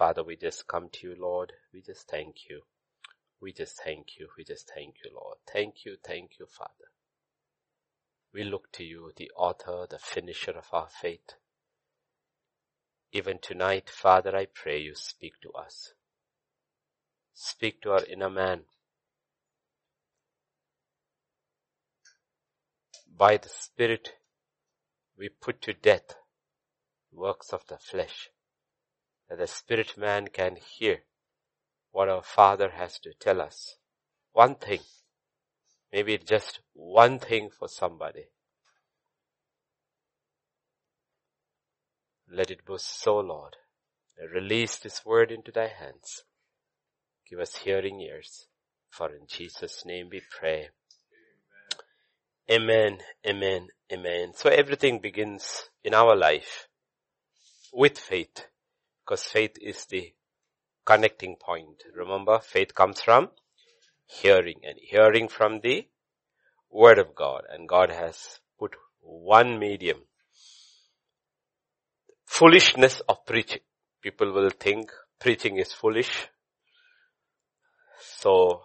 Father, we just come to you, Lord. We just thank you. We just thank you. We just thank you, Lord. Thank you. Thank you, Father. We look to you, the author, the finisher of our faith. Even tonight, Father, I pray you speak to us. Speak to our inner man. By the Spirit, we put to death works of the flesh, that the spirit man can hear what our Father has to tell us. One thing, maybe just one thing for somebody. Let it be so, Lord. Release this word into thy hands. Give us hearing ears. For in Jesus' name we pray. Amen, amen, amen. So everything begins in our life with faith, because faith is the connecting point. Remember, faith comes from hearing and hearing from the word of God and God has put one medium. Foolishness of preaching. People will think preaching is foolish. So,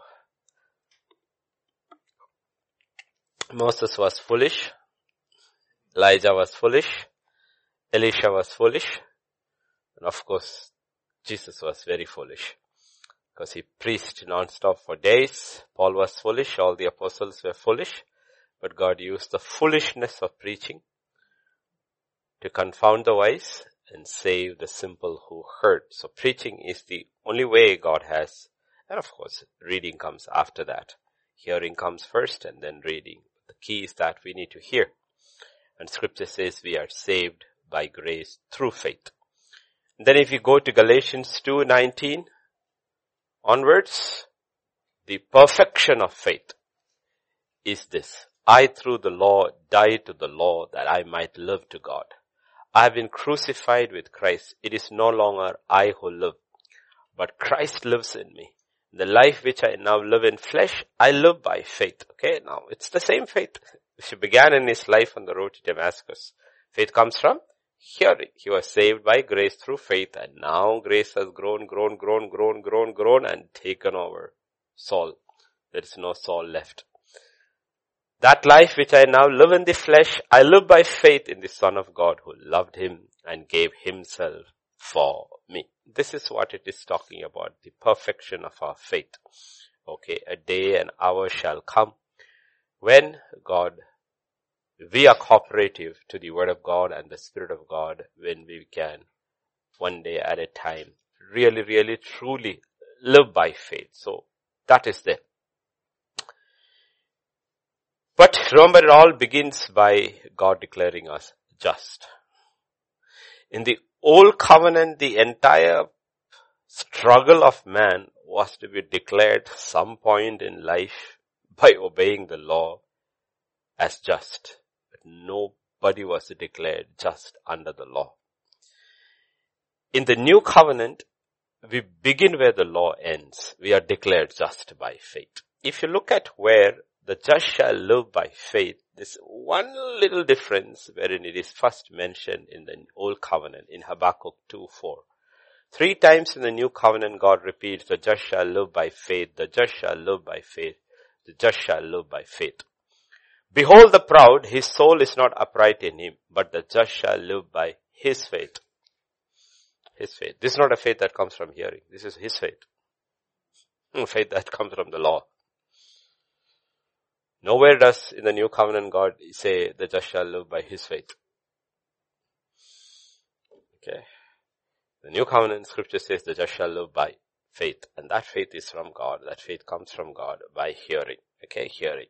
Moses was foolish. Elijah was foolish. Elisha was foolish. And of course, Jesus was very foolish. Because he preached non-stop for days. Paul was foolish. All the apostles were foolish. But God used the foolishness of preaching to confound the wise and save the simple who heard. So preaching is the only way God has. And of course, reading comes after that. Hearing comes first and then reading. The key is that we need to hear. And scripture says we are saved by grace through faith. Then if you go to Galatians 2:19 onwards, the perfection of faith is this. I through the law died to the law that I might live to God. I have been crucified with Christ. It is no longer I who live, but Christ lives in me. The life which I now live in flesh, I live by faith. Okay, now it's the same faith. She began in his life on the road to Damascus. Faith comes from hearing. He was saved by grace through faith and now grace has grown, grown, grown, grown, grown, grown and taken over Saul. There is no Saul left. That life which I now live in the flesh, I live by faith in the Son of God who loved him and gave himself for me. This is what it is talking about, the perfection of our faith. Okay, a day and hour shall come when God we are cooperative to the word of God and the spirit of God when we can one day at a time really, really, truly live by faith. So that is there. But remember it all begins by God declaring us just. In the old covenant, the entire struggle of man was to be declared some point in life by obeying the law as just nobody was declared just under the law. In the new covenant, we begin where the law ends. We are declared just by faith. If you look at where the just shall live by faith, there's one little difference wherein it is first mentioned in the old covenant in Habakkuk 2 4. Three times in the new covenant God repeats, the just shall live by faith, the just shall live by faith, the just shall live by faith. Behold the proud, his soul is not upright in him, but the just shall live by his faith. His faith. This is not a faith that comes from hearing. This is his faith. Hmm, faith that comes from the law. Nowhere does in the new covenant God say the just shall live by his faith. Okay. The new covenant scripture says the just shall live by faith. And that faith is from God. That faith comes from God by hearing. Okay, hearing.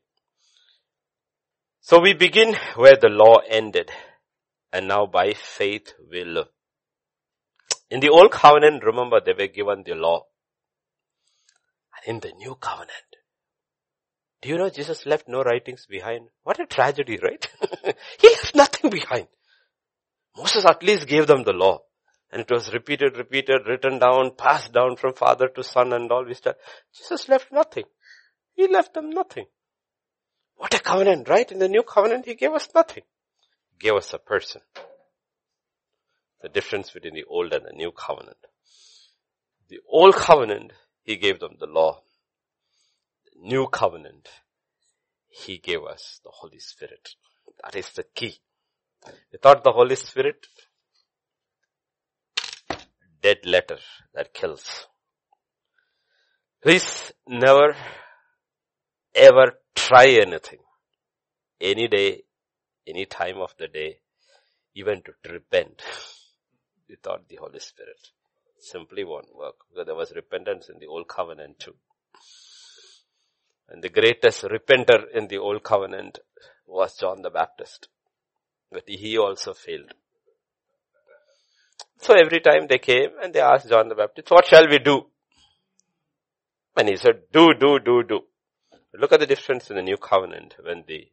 So we begin where the law ended and now by faith we live. In the old covenant, remember they were given the law. And in the new covenant, do you know Jesus left no writings behind? What a tragedy, right? he left nothing behind. Moses at least gave them the law. And it was repeated, repeated, written down, passed down from father to son and all. This stuff. Jesus left nothing. He left them nothing. What a covenant, right? In the new covenant, he gave us nothing. He gave us a person. The difference between the old and the new covenant. The old covenant, he gave them the law. The new covenant, he gave us the Holy Spirit. That is the key. Without the Holy Spirit, dead letter that kills. Please never ever try anything. Any day, any time of the day, even to repent without the Holy Spirit. Simply won't work because there was repentance in the old covenant too. And the greatest repenter in the old covenant was John the Baptist. But he also failed. So every time they came and they asked John the Baptist, what shall we do? And he said, do, do, do, do. Look at the difference in the new covenant when the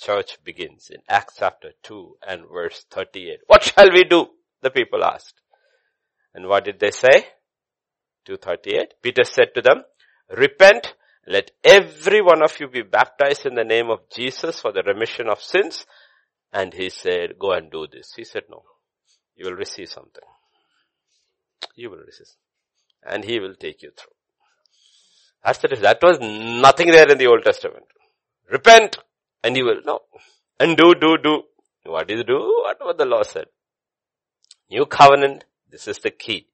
church begins in Acts chapter 2 and verse 38. What shall we do? The people asked. And what did they say? 238. Peter said to them, repent, let every one of you be baptized in the name of Jesus for the remission of sins. And he said, go and do this. He said, no, you will receive something. You will receive. And he will take you through. That's the, that was nothing there in the Old Testament. Repent and you will, no. And do, do, do. What is do? What, what the law said. New covenant, this is the key.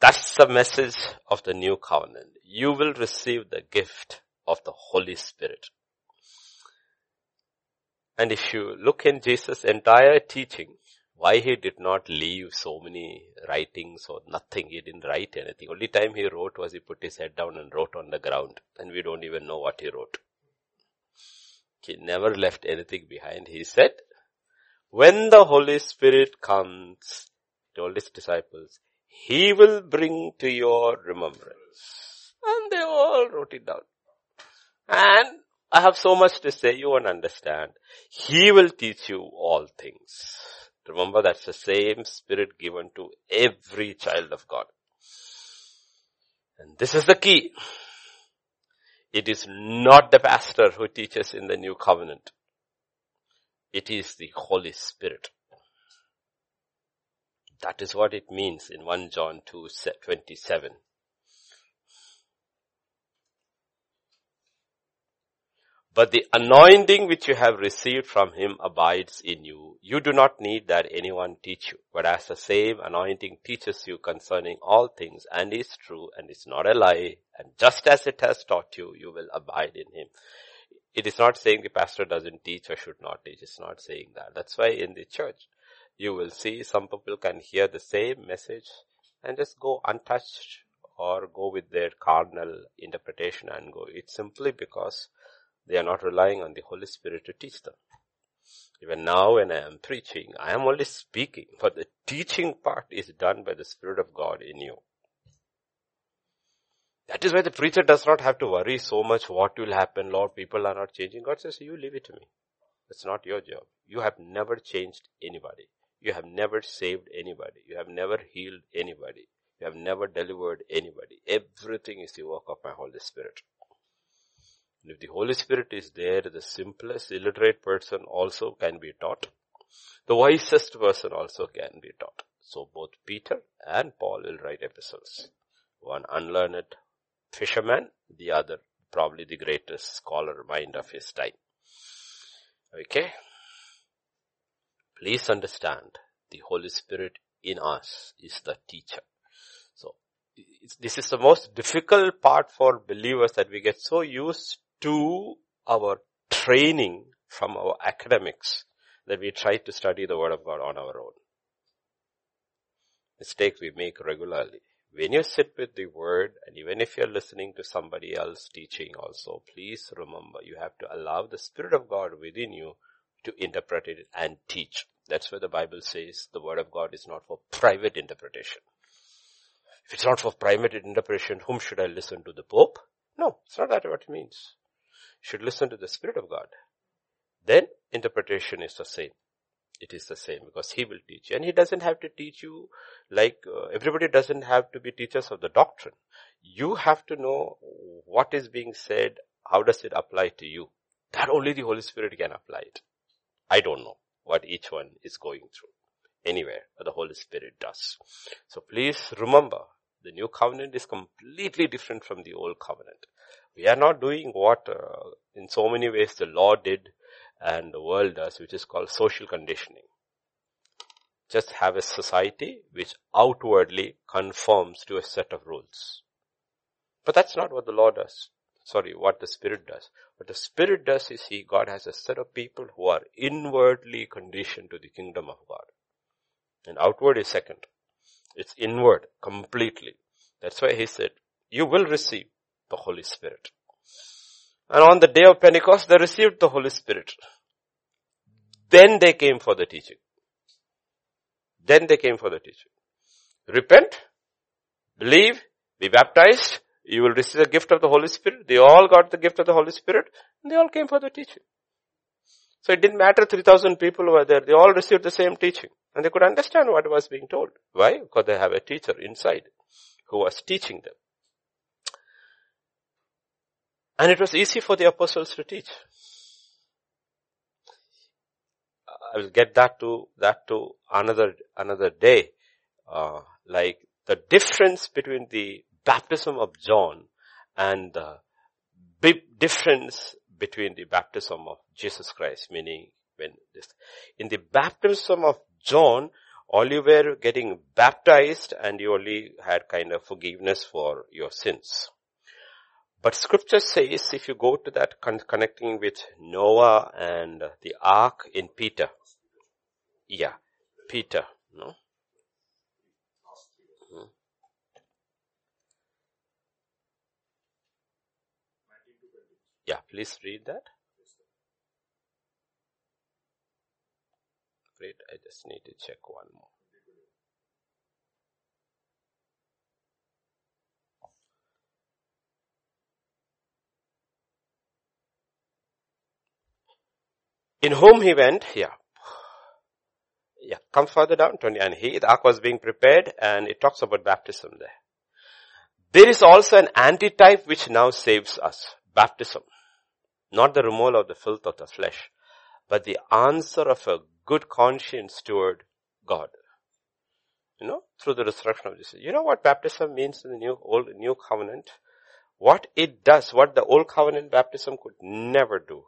That's the message of the new covenant. You will receive the gift of the Holy Spirit. And if you look in Jesus' entire teaching, why he did not leave so many writings or nothing. He didn't write anything. Only time he wrote was he put his head down and wrote on the ground. And we don't even know what he wrote. He never left anything behind. He said, when the Holy Spirit comes, told his disciples, he will bring to your remembrance. And they all wrote it down. And I have so much to say, you won't understand. He will teach you all things. Remember that's the same spirit given to every child of God. And this is the key. It is not the pastor who teaches in the new covenant. It is the Holy Spirit. That is what it means in 1 John 2, 27. But the anointing which you have received from him abides in you. You do not need that anyone teach you, but as the same anointing teaches you concerning all things and is true and is not a lie, and just as it has taught you, you will abide in him. It is not saying the pastor doesn't teach or should not teach. It's not saying that. That's why in the church, you will see some people can hear the same message and just go untouched or go with their carnal interpretation and go. It's simply because they are not relying on the Holy Spirit to teach them. Even now when I am preaching, I am only speaking, but the teaching part is done by the Spirit of God in you. That is why the preacher does not have to worry so much what will happen, Lord, people are not changing. God says, you leave it to me. It's not your job. You have never changed anybody. You have never saved anybody. You have never healed anybody. You have never delivered anybody. Everything is the work of my Holy Spirit. And if the Holy Spirit is there, the simplest illiterate person also can be taught. The wisest person also can be taught. So both Peter and Paul will write epistles. One unlearned fisherman, the other probably the greatest scholar mind of his time. Okay? Please understand the Holy Spirit in us is the teacher. So, this is the most difficult part for believers that we get so used to our training from our academics that we try to study the Word of God on our own. Mistakes we make regularly. When you sit with the Word, and even if you're listening to somebody else teaching also, please remember you have to allow the Spirit of God within you to interpret it and teach. That's where the Bible says the Word of God is not for private interpretation. If it's not for private interpretation, whom should I listen to? The Pope? No, it's not that what it means should listen to the Spirit of God. Then interpretation is the same. It is the same because He will teach you. And He doesn't have to teach you like uh, everybody doesn't have to be teachers of the doctrine. You have to know what is being said, how does it apply to you. That only the Holy Spirit can apply it. I don't know what each one is going through anywhere, but the Holy Spirit does. So please remember, The new covenant is completely different from the old covenant. We are not doing what uh, in so many ways the law did and the world does, which is called social conditioning. Just have a society which outwardly conforms to a set of rules. But that's not what the law does. Sorry, what the Spirit does. What the Spirit does is He, God has a set of people who are inwardly conditioned to the kingdom of God. And outward is second. It's inward completely. That's why He said, you will receive the Holy Spirit. And on the day of Pentecost, they received the Holy Spirit. Then they came for the teaching. Then they came for the teaching. Repent, believe, be baptized, you will receive the gift of the Holy Spirit. They all got the gift of the Holy Spirit, and they all came for the teaching. So it didn't matter 3000 people were there, they all received the same teaching. And they could understand what was being told. Why? Because they have a teacher inside who was teaching them. And it was easy for the apostles to teach. I will get that to, that to another, another day. Uh, like the difference between the baptism of John and the big difference between the baptism of Jesus Christ, meaning when this, in the baptism of John, all you were getting baptized and you only had kind of forgiveness for your sins. But scripture says if you go to that con- connecting with Noah and the ark in Peter. Yeah, Peter, no? Hmm. Yeah, please read that. Wait, I just need to check one more. In whom he went, yeah. Yeah, come further down, 20, and he, the ark was being prepared, and it talks about baptism there. There is also an antitype which now saves us. Baptism. Not the removal of the filth of the flesh, but the answer of a good conscience toward God. You know, through the resurrection of Jesus. You know what baptism means in the new, old, new covenant? What it does, what the old covenant baptism could never do,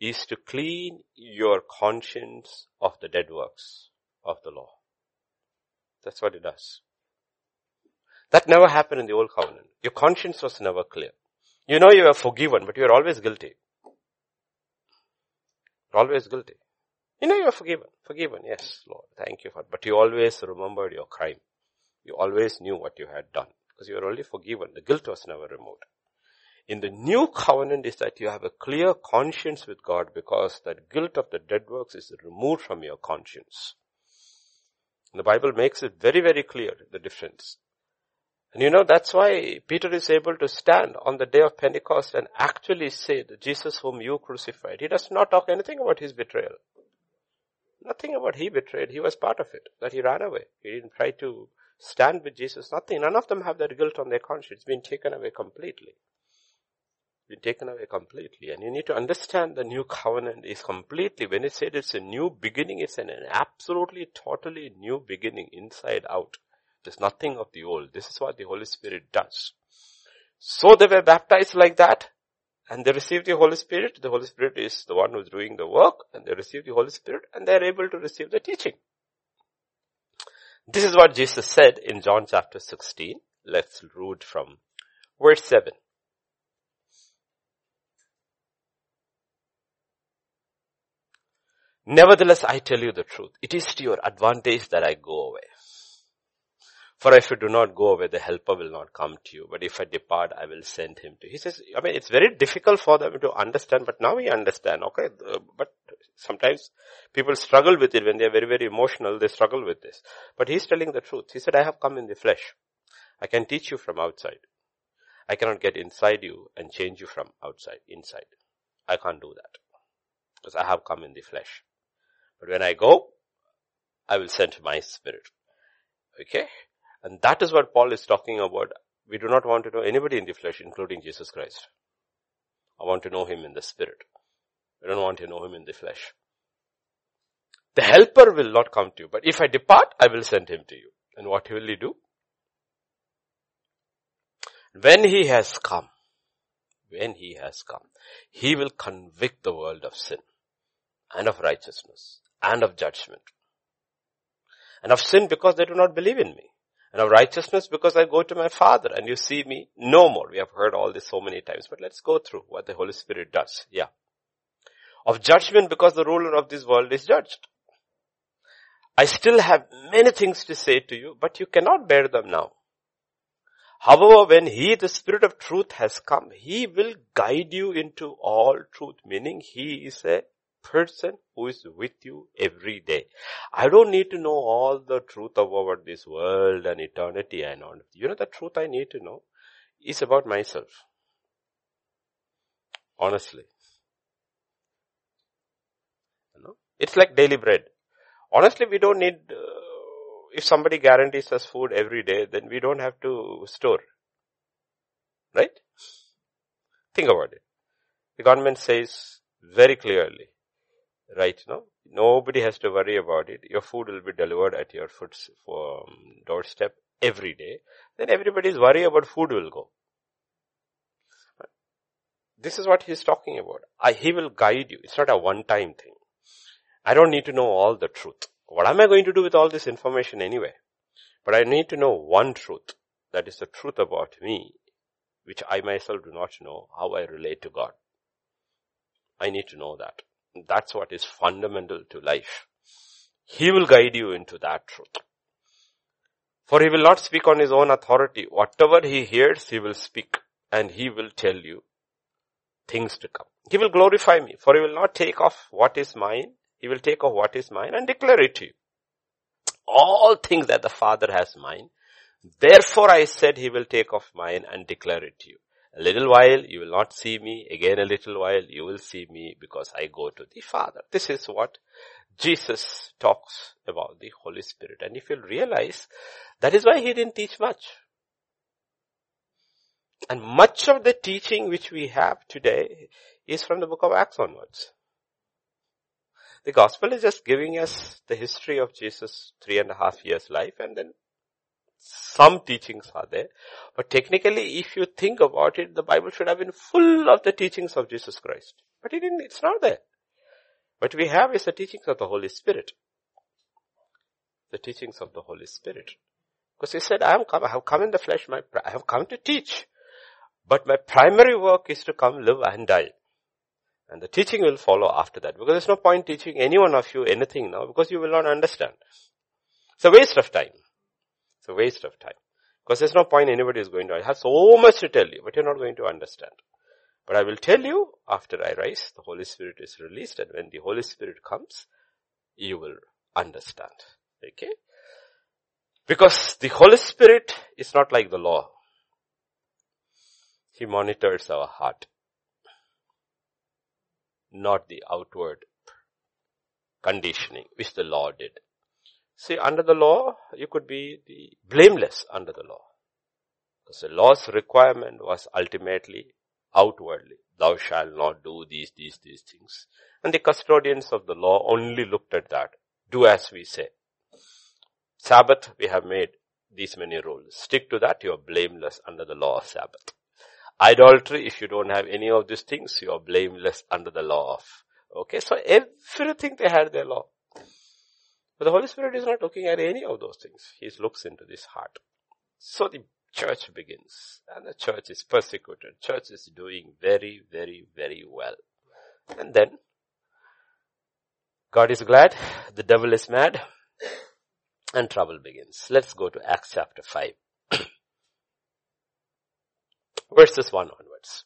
is to clean your conscience of the dead works of the law. That's what it does. That never happened in the old covenant. Your conscience was never clear. You know you are forgiven, but you are always guilty. Always guilty. You know you are forgiven. Forgiven, yes, Lord. Thank you for But you always remembered your crime. You always knew what you had done. Because you were only forgiven. The guilt was never removed in the new covenant is that you have a clear conscience with God because that guilt of the dead works is removed from your conscience. The Bible makes it very, very clear, the difference. And you know, that's why Peter is able to stand on the day of Pentecost and actually say that Jesus whom you crucified. He does not talk anything about his betrayal. Nothing about he betrayed. He was part of it. That he ran away. He didn't try to stand with Jesus. Nothing. None of them have that guilt on their conscience. Been taken away completely been taken away completely. And you need to understand the new covenant is completely, when it said it's a new beginning, it's an, an absolutely, totally new beginning inside out. There's nothing of the old. This is what the Holy Spirit does. So they were baptized like that, and they received the Holy Spirit. The Holy Spirit is the one who's doing the work, and they receive the Holy Spirit, and they're able to receive the teaching. This is what Jesus said in John chapter 16. Let's read from verse 7. Nevertheless, I tell you the truth. It is to your advantage that I go away. For if you do not go away, the helper will not come to you. But if I depart, I will send him to you. He says, I mean, it's very difficult for them to understand, but now we understand, okay? Uh, but sometimes people struggle with it when they're very, very emotional, they struggle with this. But he's telling the truth. He said, I have come in the flesh. I can teach you from outside. I cannot get inside you and change you from outside, inside. I can't do that. Because I have come in the flesh. But when I go, I will send my spirit. Okay? And that is what Paul is talking about. We do not want to know anybody in the flesh, including Jesus Christ. I want to know him in the spirit. I don't want to know him in the flesh. The helper will not come to you, but if I depart, I will send him to you. And what will he do? When he has come, when he has come, he will convict the world of sin and of righteousness and of judgment. And of sin because they do not believe in me. And of righteousness because I go to my Father and you see me no more. We have heard all this so many times, but let's go through what the Holy Spirit does. Yeah. Of judgment because the ruler of this world is judged. I still have many things to say to you, but you cannot bear them now. However, when He, the Spirit of truth has come, He will guide you into all truth, meaning He is a person who is with you every day. I don't need to know all the truth about this world and eternity and all. You know the truth I need to know is about myself. Honestly. You know? It's like daily bread. Honestly, we don't need, uh, if somebody guarantees us food every day, then we don't have to store. Right? Think about it. The government says very clearly, right now, nobody has to worry about it. Your food will be delivered at your foot um, doorstep every day. Then everybody's worry about food will go. This is what he's talking about. I, he will guide you. It's not a one-time thing. I don't need to know all the truth. What am I going to do with all this information anyway? But I need to know one truth. That is the truth about me, which I myself do not know how I relate to God. I need to know that. That's what is fundamental to life. He will guide you into that truth. For he will not speak on his own authority. Whatever he hears, he will speak and he will tell you things to come. He will glorify me for he will not take off what is mine he will take off what is mine and declare it to you. All things that the Father has mine. Therefore I said he will take off mine and declare it to you. A little while you will not see me. Again a little while you will see me because I go to the Father. This is what Jesus talks about the Holy Spirit. And if you'll realize, that is why he didn't teach much. And much of the teaching which we have today is from the book of Acts onwards. The gospel is just giving us the history of Jesus' three and a half years life and then some teachings are there. But technically, if you think about it, the Bible should have been full of the teachings of Jesus Christ. But it didn't, it's not there. What we have is the teachings of the Holy Spirit. The teachings of the Holy Spirit. Because he said, I have come, I have come in the flesh, my, I have come to teach. But my primary work is to come, live and die. And the teaching will follow after that. Because there's no point teaching any one of you anything now because you will not understand. It's a waste of time. It's a waste of time. Because there's no point anybody is going to, I have so much to tell you, but you're not going to understand. But I will tell you after I rise, the Holy Spirit is released and when the Holy Spirit comes, you will understand. Okay? Because the Holy Spirit is not like the law. He monitors our heart not the outward conditioning, which the law did. See, under the law, you could be the blameless under the law. Because the law's requirement was ultimately outwardly. Thou shalt not do these, these, these things. And the custodians of the law only looked at that. Do as we say. Sabbath, we have made these many rules. Stick to that, you are blameless under the law of Sabbath. Idolatry, if you don't have any of these things, you are blameless under the law of. Okay, so everything they had their law. But the Holy Spirit is not looking at any of those things. He looks into this heart. So the church begins and the church is persecuted. Church is doing very, very, very well. And then God is glad, the devil is mad, and trouble begins. Let's go to Acts chapter 5. Verses 1 onwards.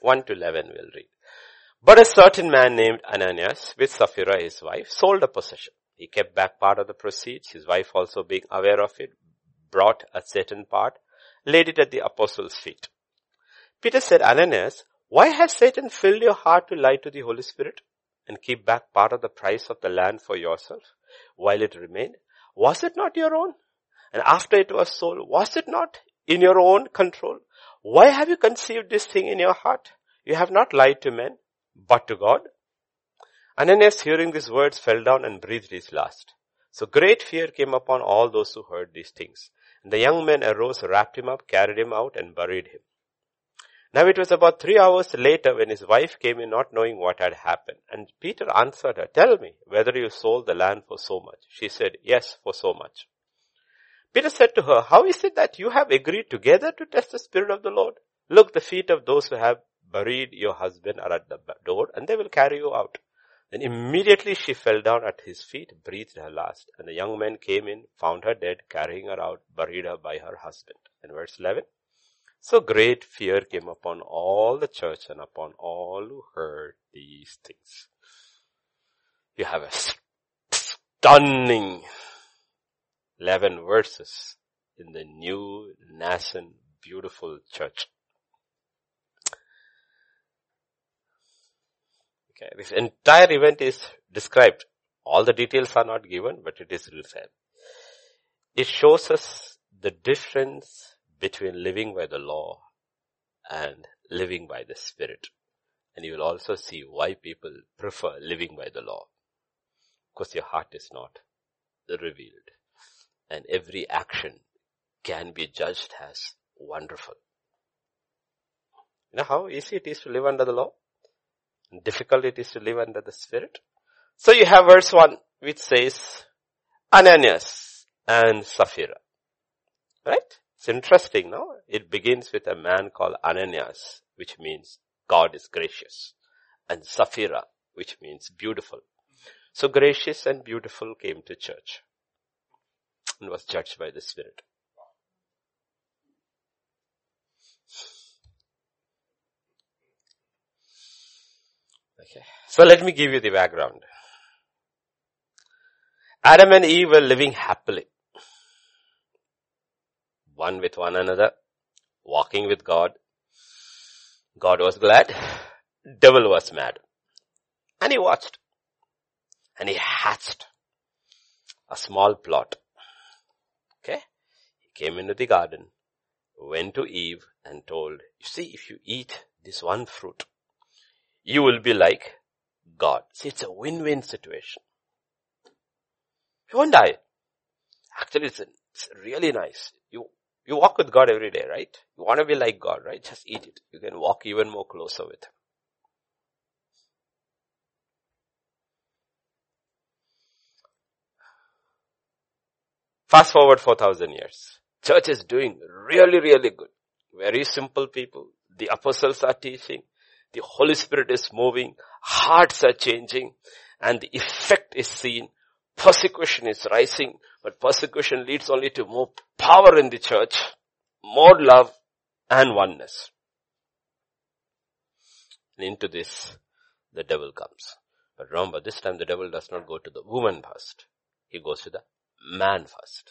1 to 11 we'll read. But a certain man named Ananias, with Sapphira his wife, sold a possession. He kept back part of the proceeds, his wife also being aware of it, brought a certain part, laid it at the apostles' feet. Peter said, Ananias, why has Satan filled your heart to lie to the Holy Spirit and keep back part of the price of the land for yourself while it remained? Was it not your own? And after it was sold, was it not in your own control? Why have you conceived this thing in your heart? You have not lied to men, but to God. Ananias hearing these words fell down and breathed his last. So great fear came upon all those who heard these things. And The young men arose, wrapped him up, carried him out and buried him. Now it was about three hours later when his wife came in not knowing what had happened. And Peter answered her, tell me whether you sold the land for so much. She said, yes, for so much. Peter said to her, how is it that you have agreed together to test the Spirit of the Lord? Look, the feet of those who have buried your husband are at the door and they will carry you out. Then immediately she fell down at his feet, breathed her last, and the young men came in, found her dead, carrying her out, buried her by her husband. And verse 11. So great fear came upon all the church and upon all who heard these things. You have a stunning 11 verses in the new, nascent, beautiful church. Okay, this entire event is described. All the details are not given, but it is written. It shows us the difference between living by the law and living by the spirit. And you will also see why people prefer living by the law. Because your heart is not revealed. And every action can be judged as wonderful. You know how easy it is to live under the law? Difficult it is to live under the Spirit. So you have verse 1 which says Ananias and Sapphira. Right? It's interesting, no? It begins with a man called Ananias, which means God is gracious. And Sapphira, which means beautiful. So gracious and beautiful came to church and was judged by the Spirit. Okay. So let me give you the background. Adam and Eve were living happily. One with one another, walking with God. God was glad. Devil was mad. And he watched. And he hatched a small plot. Okay. He came into the garden, went to Eve and told, you see, if you eat this one fruit, you will be like God. See, it's a win-win situation. You won't die. Actually, it's, it's really nice. You, you walk with God every day, right? You want to be like God, right? Just eat it. You can walk even more closer with Him. Fast forward 4,000 years. Church is doing really, really good. Very simple people. The apostles are teaching. The Holy Spirit is moving, hearts are changing, and the effect is seen. Persecution is rising, but persecution leads only to more power in the church, more love and oneness. And into this, the devil comes. But remember, this time the devil does not go to the woman first. He goes to the man first.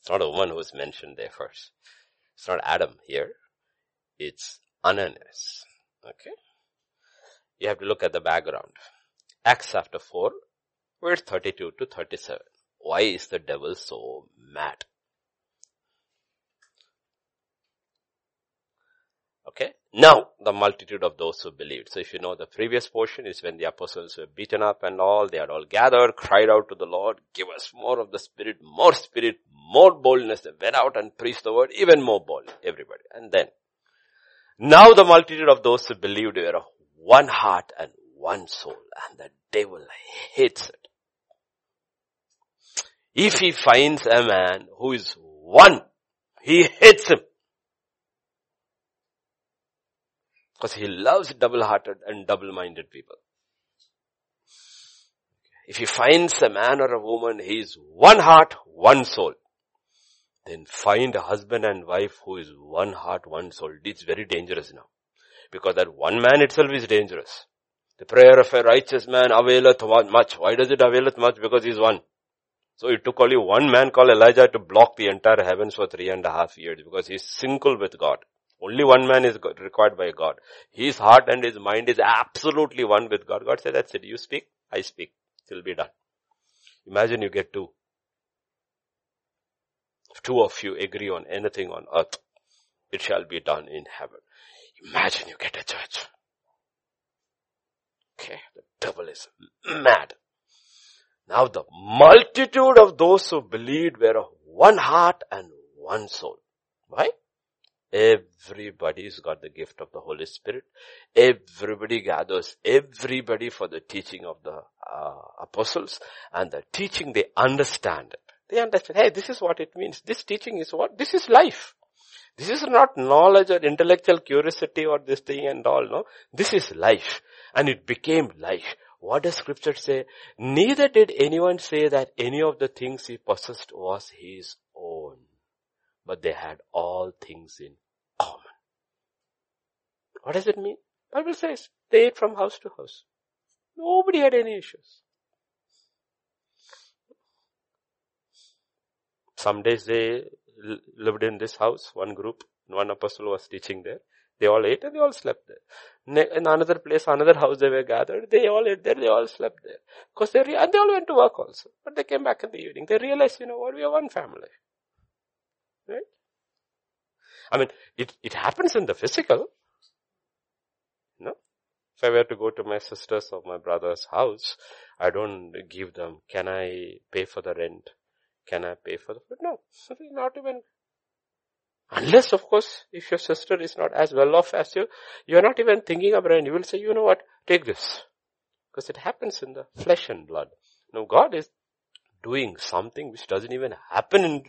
It's not a woman who is mentioned there first. It's not Adam here. It's Ananias. Okay. You have to look at the background. Acts chapter 4, verse 32 to 37. Why is the devil so mad? Okay. Now, the multitude of those who believed. So if you know the previous portion is when the apostles were beaten up and all, they had all gathered, cried out to the Lord, give us more of the Spirit, more Spirit, more boldness. They went out and preached the word, even more bold, everybody. And then now the multitude of those who believed were one heart and one soul and the devil hates it. If he finds a man who is one, he hates him. Because he loves double-hearted and double-minded people. If he finds a man or a woman, he is one heart, one soul then find a husband and wife who is one heart, one soul. It's very dangerous now. Because that one man itself is dangerous. The prayer of a righteous man availeth much. Why does it availeth much? Because he's one. So it took only one man called Elijah to block the entire heavens for three and a half years because he's single with God. Only one man is required by God. His heart and his mind is absolutely one with God. God said, that's it. You speak, I speak. It will be done. Imagine you get two two of you agree on anything on earth, it shall be done in heaven. Imagine you get a church. Okay, the devil is mad. Now the multitude of those who believed were of one heart and one soul. Why? Everybody's got the gift of the Holy Spirit. Everybody gathers everybody for the teaching of the uh, apostles and the teaching they understand. They understand, hey, this is what it means. This teaching is what? This is life. This is not knowledge or intellectual curiosity or this thing and all, no. This is life. And it became life. What does scripture say? Neither did anyone say that any of the things he possessed was his own but they had all things in common. What does it mean? Bible says they ate from house to house. Nobody had any issues. Some days they lived in this house, one group, one apostle was teaching there. They all ate and they all slept there. In another place, another house they were gathered. They all ate there, they all slept there. Because they, re- and they all went to work also. But they came back in the evening. They realized, you know what, we are one family. Right? I mean, it, it happens in the physical. No? If I were to go to my sister's or my brother's house, I don't give them, can I pay for the rent? Can I pay for the food? No. Not even. Unless, of course, if your sister is not as well off as you, you're not even thinking of rent. You will say, you know what, take this. Because it happens in the flesh and blood. Now God is doing something which doesn't even happen in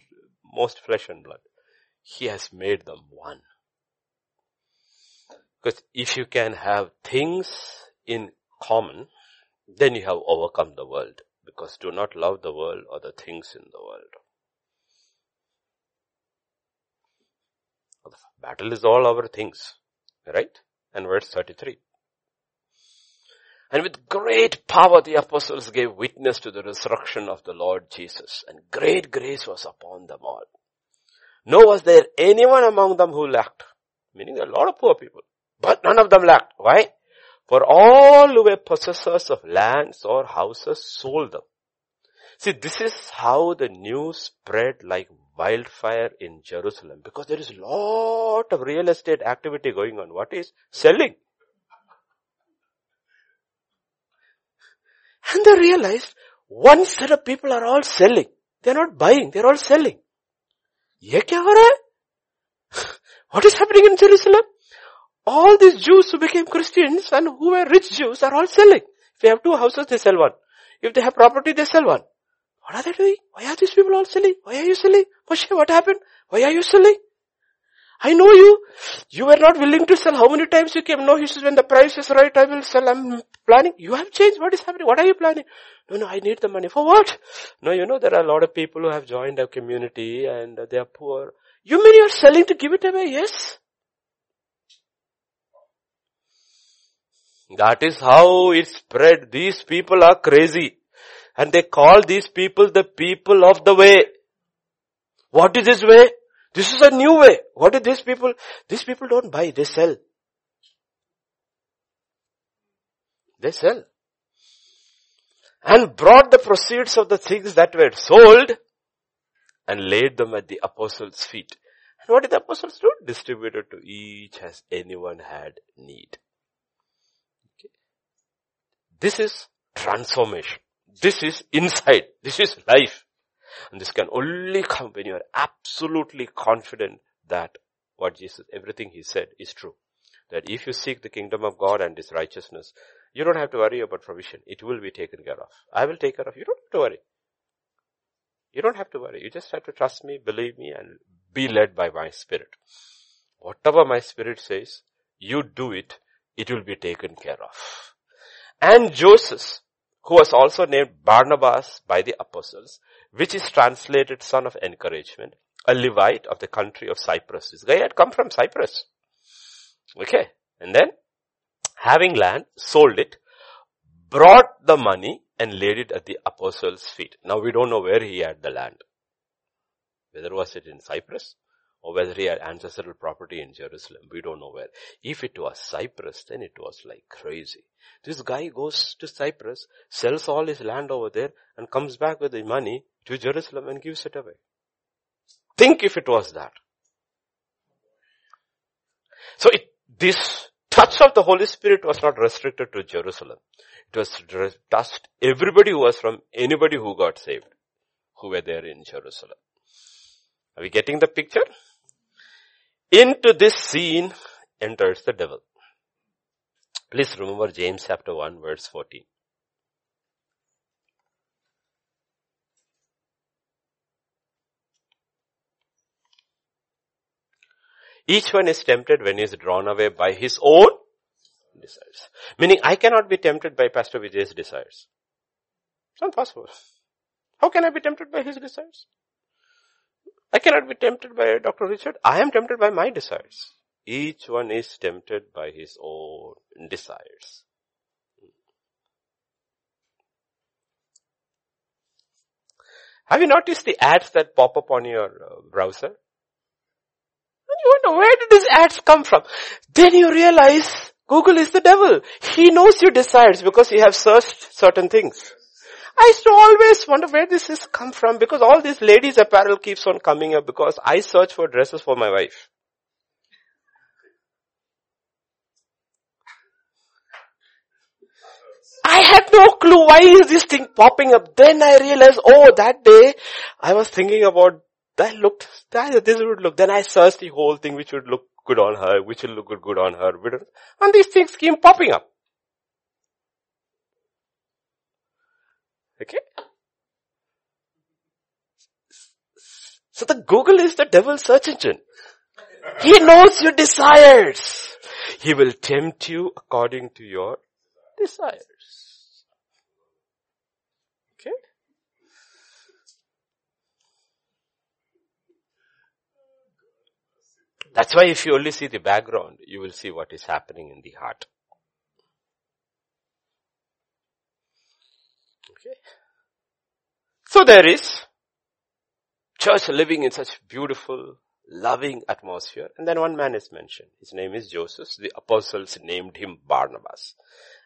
most flesh and blood. He has made them one. Because if you can have things in common, then you have overcome the world. Because do not love the world or the things in the world. Battle is all our things. Right? And verse 33. And with great power the apostles gave witness to the resurrection of the Lord Jesus. And great grace was upon them all. Nor was there anyone among them who lacked. Meaning a lot of poor people. But none of them lacked. Why? For all who were possessors of lands or houses sold them. See, this is how the news spread like wildfire in Jerusalem because there is a lot of real estate activity going on. What is selling? And they realized one set of people are all selling. They're not buying, they're all selling. What is happening in Jerusalem? All these Jews who became Christians and who were rich Jews are all selling. If they have two houses, they sell one. If they have property, they sell one. What are they doing? Why are these people all selling? Why are you selling? Moshe, what happened? Why are you selling? I know you. You were not willing to sell. How many times you came? No, he says, when the price is right, I will sell. I'm planning. You have changed. What is happening? What are you planning? No, no, I need the money. For what? No, you know, there are a lot of people who have joined our community and they are poor. You mean you're selling to give it away? Yes. That is how it spread. These people are crazy. And they call these people the people of the way. What is this way? This is a new way. What do these people? These people don't buy, they sell. They sell. And brought the proceeds of the things that were sold and laid them at the apostles' feet. And what did the apostles do? Distributed to each as anyone had need. This is transformation. This is insight. This is life. And this can only come when you are absolutely confident that what Jesus, everything he said is true. That if you seek the kingdom of God and his righteousness, you don't have to worry about provision. It will be taken care of. I will take care of you. don't have to worry. You don't have to worry. You just have to trust me, believe me, and be led by my spirit. Whatever my spirit says, you do it, it will be taken care of. And Joseph, who was also named Barnabas by the apostles, which is translated son of encouragement, a Levite of the country of Cyprus. This guy had come from Cyprus. Okay. And then, having land, sold it, brought the money and laid it at the apostles' feet. Now we don't know where he had the land. Whether was it in Cyprus or whether he had ancestral property in Jerusalem. We don't know where. If it was Cyprus, then it was like crazy. This guy goes to Cyprus, sells all his land over there and comes back with the money to Jerusalem and gives it away. Think if it was that. So it, this touch of the Holy Spirit was not restricted to Jerusalem. It was touched everybody who was from anybody who got saved, who were there in Jerusalem. Are we getting the picture? Into this scene enters the devil. Please remember James chapter 1 verse 14. Each one is tempted when he is drawn away by his own desires. Meaning I cannot be tempted by Pastor Vijay's desires. It's not possible. How can I be tempted by his desires? I cannot be tempted by Dr. Richard. I am tempted by my desires. Each one is tempted by his own desires. Have you noticed the ads that pop up on your uh, browser? you wonder, where did these ads come from? Then you realize Google is the devil. He knows your desires because you have searched certain things. I used to always wonder where this has come from because all these ladies apparel keeps on coming up because I search for dresses for my wife. I had no clue why is this thing popping up. Then I realized, oh, that day I was thinking about that looked, that, this would look, then I searched the whole thing which would look good on her, which will look good, good on her, and these things came popping up. Okay? So the Google is the devil's search engine. He knows your desires. He will tempt you according to your desires. Okay? That's why if you only see the background, you will see what is happening in the heart. Okay. So there is church living in such beautiful, loving atmosphere. And then one man is mentioned. His name is Joseph. The apostles named him Barnabas.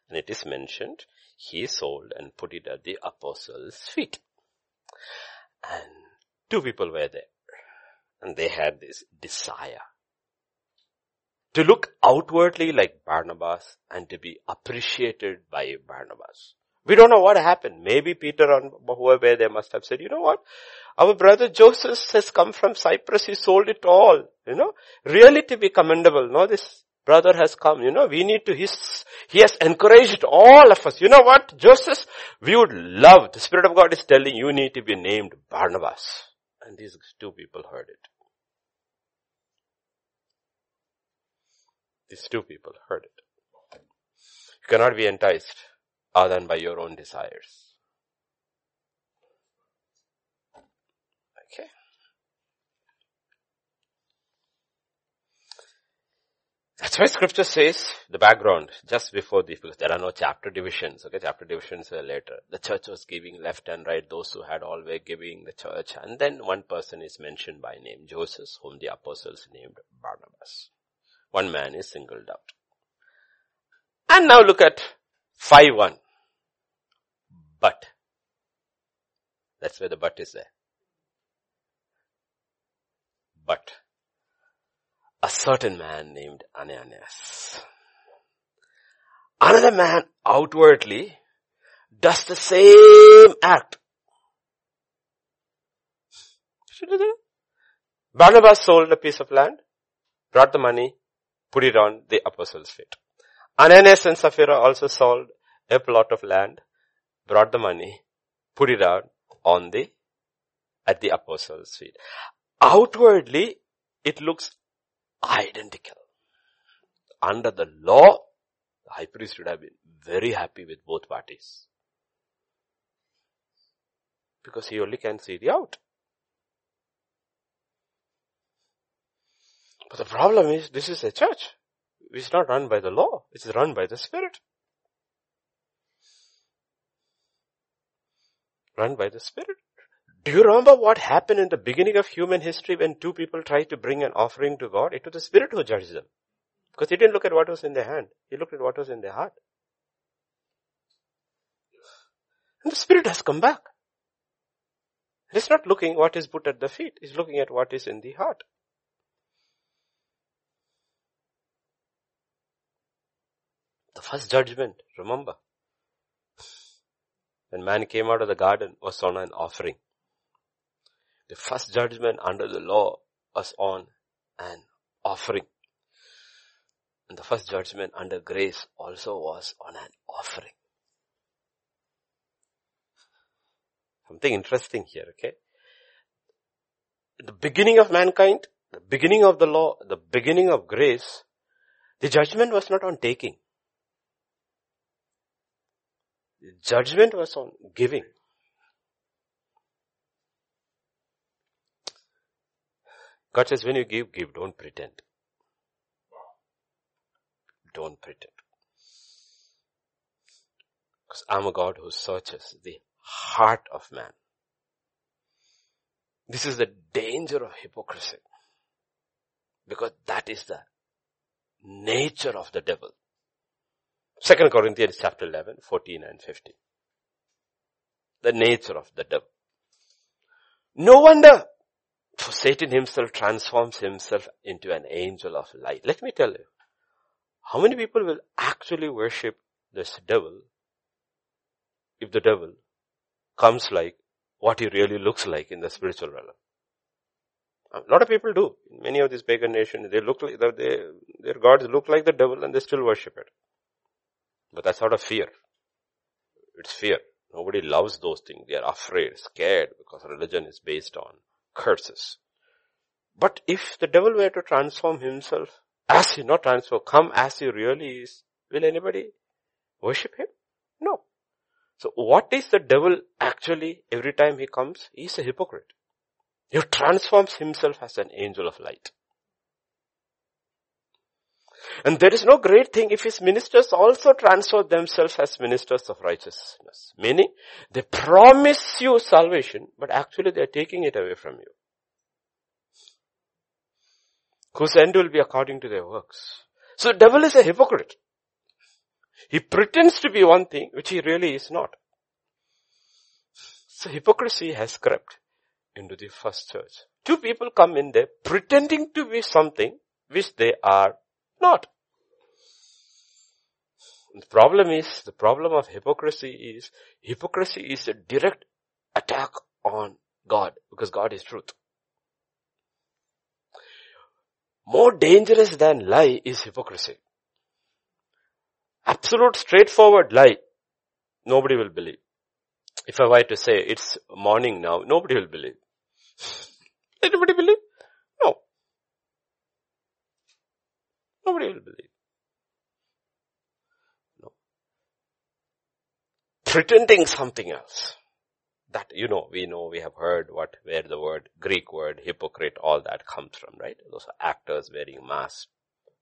And it is mentioned, he sold and put it at the apostles' feet. And two people were there. And they had this desire to look outwardly like Barnabas and to be appreciated by Barnabas. We don't know what happened. Maybe Peter or whoever they must have said, you know what? Our brother Joseph has come from Cyprus. He sold it all. You know, really to be commendable. No, this brother has come. You know, we need to, his, he has encouraged all of us. You know what, Joseph? We would love, the Spirit of God is telling you need to be named Barnabas. And these two people heard it. These two people heard it. You cannot be enticed other than by your own desires. Okay. That's why scripture says the background just before the, because there are no chapter divisions, okay, chapter divisions were later. The church was giving left and right, those who had all were giving the church, and then one person is mentioned by name, Joseph, whom the apostles named Barnabas. One man is singled out. And now look at 5-1. But. That's where the but is there. But. A certain man named Ananias. Another man outwardly does the same act. Barnabas sold a piece of land, brought the money, put it on the apostles' feet. Ananias and Sapphira also sold a plot of land, brought the money, put it out on the, at the apostles' feet. Outwardly, it looks identical. Under the law, the high priest would have been very happy with both parties. Because he only can see the out. But the problem is, this is a church. It's not run by the law. It's run by the Spirit. Run by the Spirit. Do you remember what happened in the beginning of human history when two people tried to bring an offering to God? It was the Spirit who judged them. Because he didn't look at what was in their hand. He looked at what was in their heart. And the Spirit has come back. He's not looking what is put at the feet. He's looking at what is in the heart. First judgment, remember, when man came out of the garden was on an offering. The first judgment under the law was on an offering. And the first judgment under grace also was on an offering. Something interesting here, okay? the beginning of mankind, the beginning of the law, the beginning of grace, the judgment was not on taking. The judgment was on giving. God says when you give, give, don't pretend. Don't pretend. Because I'm a God who searches the heart of man. This is the danger of hypocrisy. Because that is the nature of the devil. Second Corinthians chapter 11, 14 and 15. The nature of the devil. No wonder for Satan himself transforms himself into an angel of light. Let me tell you, how many people will actually worship this devil if the devil comes like what he really looks like in the spiritual realm? A lot of people do. Many of these pagan nations, they look like, their gods look like the devil and they still worship it. But that's out of fear. It's fear. Nobody loves those things. They are afraid, scared because religion is based on curses. But if the devil were to transform himself as he not transform, come as he really is, will anybody worship him? No. So what is the devil actually every time he comes? He's a hypocrite. He transforms himself as an angel of light. And there is no great thing if his ministers also transfer themselves as ministers of righteousness. Meaning, they promise you salvation, but actually they are taking it away from you. Whose end will be according to their works. So devil is a hypocrite. He pretends to be one thing, which he really is not. So hypocrisy has crept into the first church. Two people come in there pretending to be something which they are not. The problem is, the problem of hypocrisy is, hypocrisy is a direct attack on God, because God is truth. More dangerous than lie is hypocrisy. Absolute straightforward lie, nobody will believe. If I were to say it's morning now, nobody will believe? No. Nobody will believe. No. Pretending something else. That, you know, we know, we have heard what, where the word, Greek word, hypocrite, all that comes from, right? Those are actors wearing masks.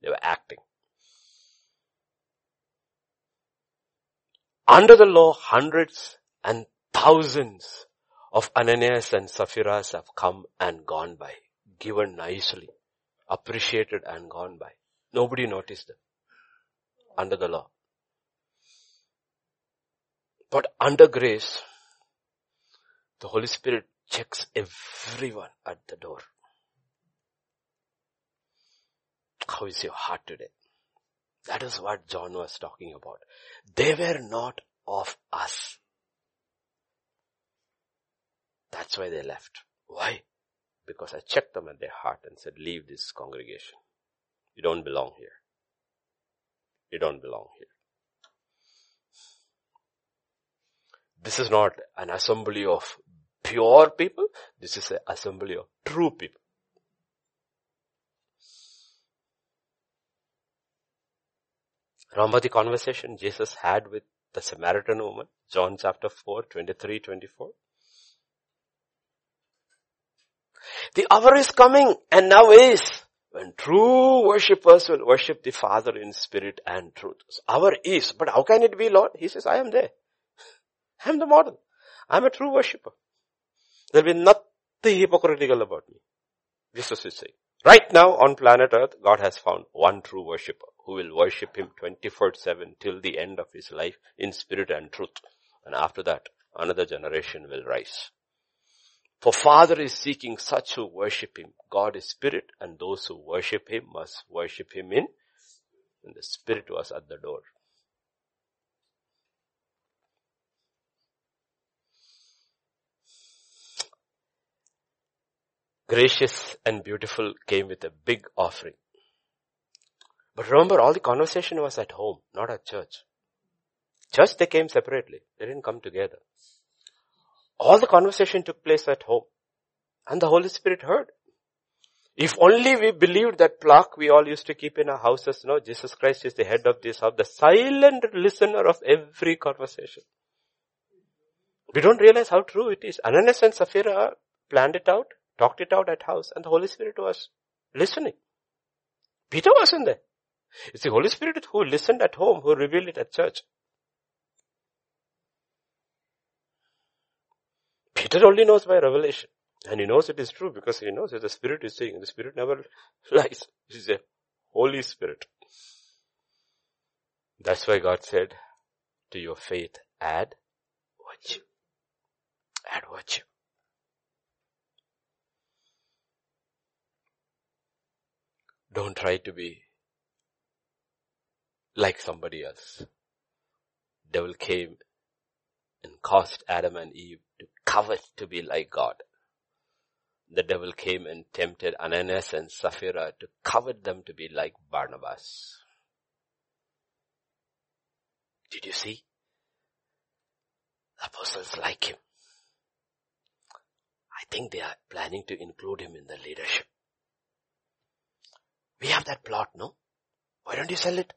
They were acting. Under the law, hundreds and thousands of Ananias and Sapphira's have come and gone by, given nicely, appreciated and gone by. Nobody noticed them under the law. But under grace, the Holy Spirit checks everyone at the door. How is your heart today? That is what John was talking about. They were not of us. That's why they left. Why? Because I checked them at their heart and said, leave this congregation. You don't belong here. You don't belong here. This is not an assembly of pure people. This is an assembly of true people. Remember the conversation Jesus had with the Samaritan woman, John chapter 4, 23, 24? The hour is coming and now is when true worshippers will worship the Father in spirit and truth. So hour is, but how can it be Lord? He says, I am there. I am the model. I am a true worshipper. There will be nothing hypocritical about me. Jesus is saying. Right now on planet earth, God has found one true worshipper who will worship Him 24-7 till the end of His life in spirit and truth. And after that, another generation will rise. For Father is seeking such who worship Him. God is Spirit and those who worship Him must worship Him in. And the Spirit was at the door. Gracious and beautiful came with a big offering. But remember all the conversation was at home, not at church. Church they came separately. They didn't come together. All the conversation took place at home. And the Holy Spirit heard. If only we believed that plaque we all used to keep in our houses, no, Jesus Christ is the head of this house, the silent listener of every conversation. We don't realize how true it is. Ananias and Sapphira planned it out, talked it out at house, and the Holy Spirit was listening. Peter wasn't there. It's the Holy Spirit who listened at home, who revealed it at church. Peter only knows by revelation. And he knows it is true because he knows that the Spirit is saying. The Spirit never lies. He's a Holy Spirit. That's why God said, to your faith, add virtue. Add virtue. Don't try to be like somebody else. Devil came and caused Adam and Eve covet to be like God. The devil came and tempted Ananias and Sapphira to covet them to be like Barnabas. Did you see? The apostles like him. I think they are planning to include him in the leadership. We have that plot, no? Why don't you sell it?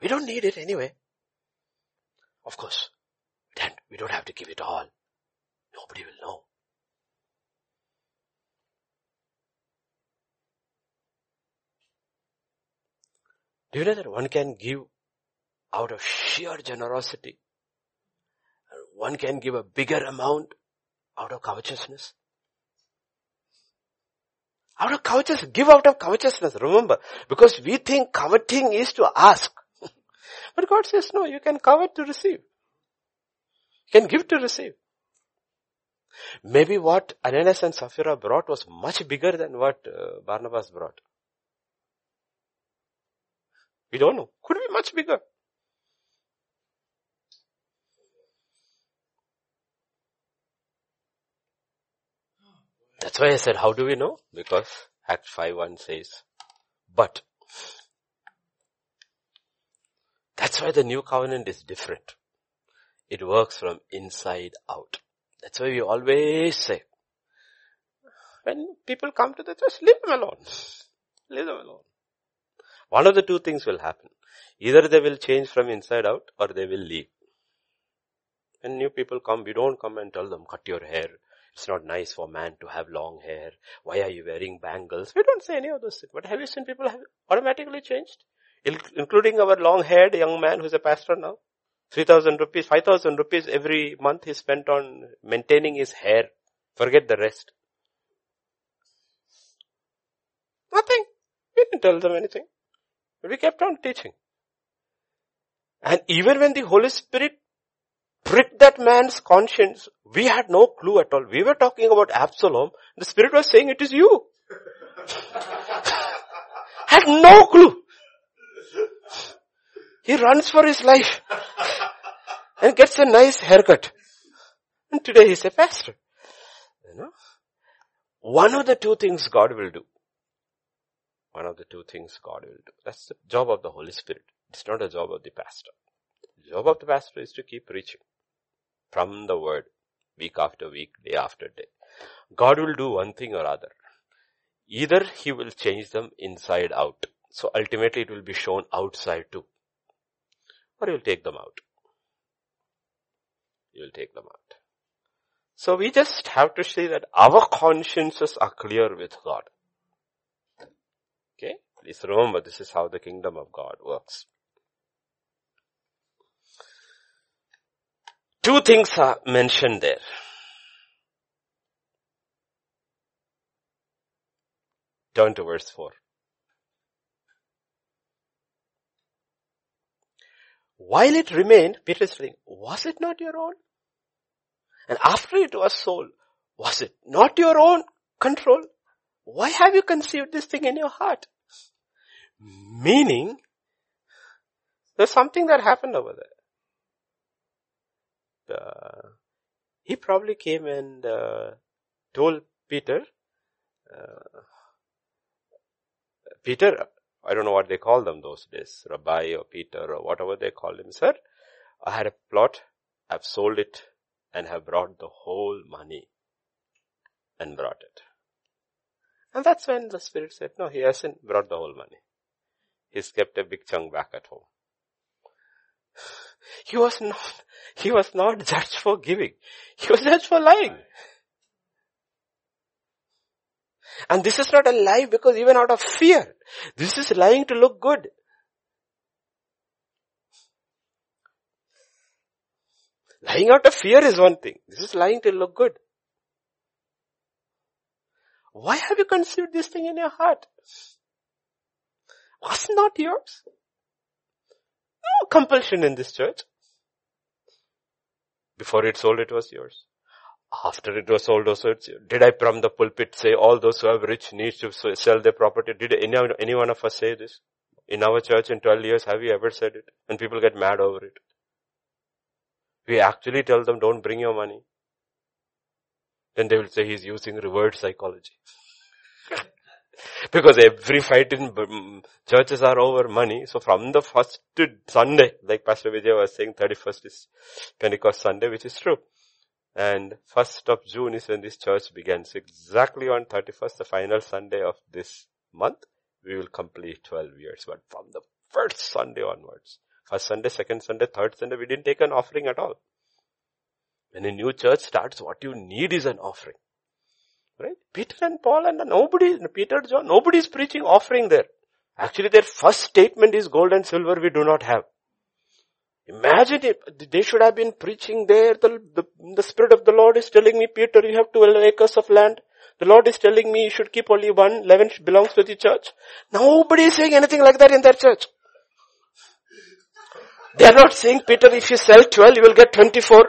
We don't need it anyway. Of course, then we don't have to give it all. Nobody will know. Do you know that one can give out of sheer generosity? One can give a bigger amount out of covetousness. Out of covetousness, give out of covetousness, remember. Because we think coveting is to ask. but God says, no, you can covet to receive. Can give to receive. Maybe what Ananias and Sapphira brought was much bigger than what uh, Barnabas brought. We don't know. Could be much bigger. That's why I said, how do we know? Because Act 5.1 says, but. That's why the new covenant is different. It works from inside out. That's why we always say, when people come to the church, leave them alone. Leave them alone. One of the two things will happen. Either they will change from inside out or they will leave. When new people come, we don't come and tell them, cut your hair. It's not nice for man to have long hair. Why are you wearing bangles? We don't say any of those things. But have you seen people have automatically changed? Including our long haired young man who's a pastor now. 3000 rupees, 5000 rupees every month he spent on maintaining his hair. Forget the rest. Nothing. We didn't tell them anything. We kept on teaching. And even when the Holy Spirit pricked that man's conscience, we had no clue at all. We were talking about Absalom. The Spirit was saying it is you. had no clue. He runs for his life and gets a nice haircut. And today he's a pastor. You know? One of the two things God will do. One of the two things God will do. That's the job of the Holy Spirit. It's not a job of the pastor. The job of the pastor is to keep preaching from the word week after week, day after day. God will do one thing or other. Either he will change them inside out. So ultimately it will be shown outside too or he will take them out. You'll take them out. So we just have to say that our consciences are clear with God. Okay? Please remember this is how the kingdom of God works. Two things are mentioned there. Turn to verse 4. While it remained, Peter is saying, was it not your own? And after it was sold, was it not your own control? Why have you conceived this thing in your heart? Meaning, there's something that happened over there. Uh, he probably came and uh, told Peter, uh, Peter, I don't know what they call them those days, Rabbi or Peter or whatever they call him, sir. I had a plot, I've sold it and have brought the whole money and brought it. And that's when the Spirit said, no, he hasn't brought the whole money. He's kept a big chunk back at home. He was not, he was not judged for giving. He was judged for lying. And this is not a lie because even out of fear. This is lying to look good. Lying out of fear is one thing. This is lying to look good. Why have you conceived this thing in your heart? Was not yours? No compulsion in this church. Before it sold, it was yours. After it was sold also, did I from the pulpit say all those who have rich needs to sell their property? Did any, any one of us say this? In our church in 12 years, have we ever said it? And people get mad over it. We actually tell them don't bring your money. Then they will say he's using reverse psychology. because every fight in mm, churches are over money. So from the first Sunday, like Pastor Vijay was saying, 31st is Pentecost Sunday, which is true. And 1st of June is when this church begins. Exactly on 31st, the final Sunday of this month, we will complete 12 years. But from the first Sunday onwards, first Sunday, second Sunday, third Sunday, we didn't take an offering at all. When a new church starts, what you need is an offering. Right? Peter and Paul and nobody, Peter, John, nobody is preaching offering there. Actually their first statement is gold and silver we do not have. Imagine it, they should have been preaching there. The, the, the Spirit of the Lord is telling me, Peter, you have 12 acres of land. The Lord is telling me you should keep only one, 11 belongs to the church. Nobody is saying anything like that in their church. They are not saying, Peter, if you sell 12, you will get 24.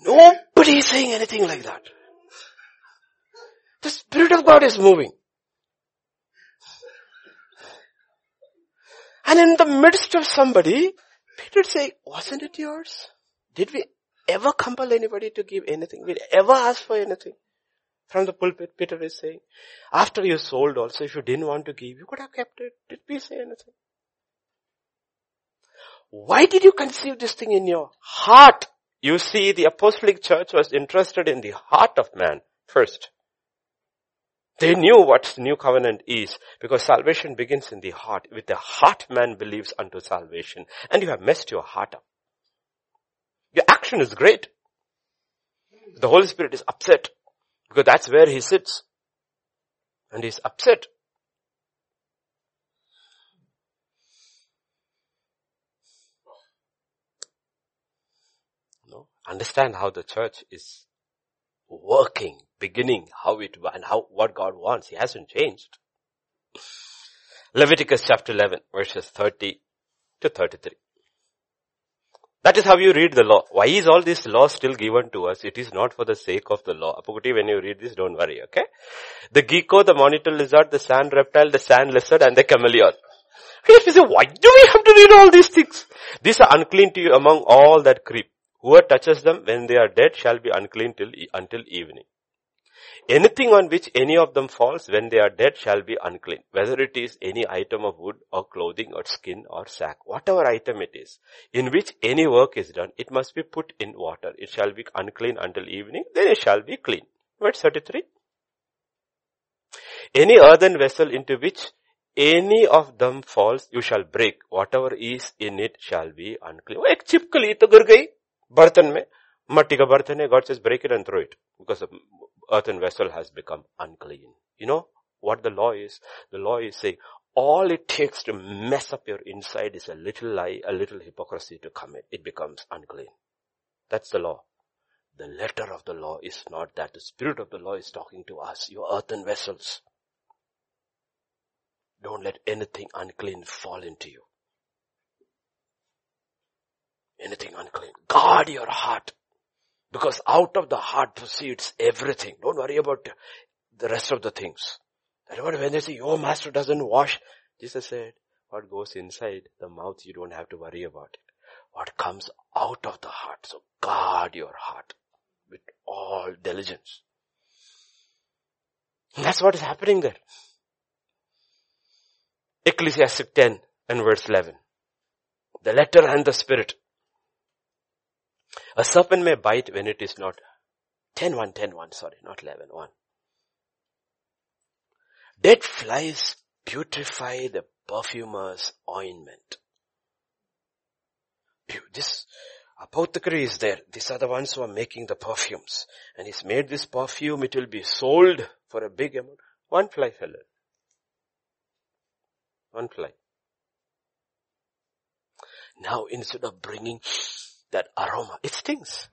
Nobody is saying anything like that. The Spirit of God is moving. And in the midst of somebody, Peter say, wasn't it yours? Did we ever compel anybody to give anything? Did we ever ask for anything? From the pulpit, Peter is saying, after you sold also, if you didn't want to give, you could have kept it. Did we say anything? Why did you conceive this thing in your heart? You see, the apostolic church was interested in the heart of man first. They knew what new covenant is because salvation begins in the heart. With the heart man believes unto salvation and you have messed your heart up. Your action is great. The Holy Spirit is upset because that's where he sits and he's upset. No, understand how the church is working, beginning, how it, and how, what God wants. He hasn't changed. Leviticus chapter 11 verses 30 to 33. That is how you read the law. Why is all this law still given to us? It is not for the sake of the law. Apokoti, when you read this, don't worry, okay? The gecko, the monitor lizard, the sand reptile, the sand lizard, and the chameleon. You say, why do we have to read all these things? These are unclean to you among all that creep. Whoever touches them when they are dead shall be unclean till, until evening. Anything on which any of them falls when they are dead shall be unclean, whether it is any item of wood or clothing or skin or sack, whatever item it is, in which any work is done, it must be put in water. It shall be unclean until evening, then it shall be clean. Verse 33. Any earthen vessel into which any of them falls, you shall break. Whatever is in it shall be unclean. एक छिपकली तो गिर गई Burthen mein, matti ka burthen hai, God says break it and throw it because the earthen vessel has become unclean. You know what the law is? The law is saying all it takes to mess up your inside is a little lie, a little hypocrisy to commit. It becomes unclean. That's the law. The letter of the law is not that. The spirit of the law is talking to us, your earthen vessels. Don't let anything unclean fall into you anything unclean. Guard your heart. Because out of the heart proceeds everything. Don't worry about the rest of the things. What when they say, your master doesn't wash, Jesus said, what goes inside the mouth, you don't have to worry about it. What comes out of the heart. So guard your heart with all diligence. That's what is happening there. Ecclesiastic 10 and verse 11. The letter and the spirit. A serpent may bite when it is not 10 1, 10 1, sorry, not 11 1. Dead flies beautify the perfumer's ointment. This apothecary is there. These are the ones who are making the perfumes. And he's made this perfume, it will be sold for a big amount. One fly fell in. One fly. Now instead of bringing that aroma, it stings.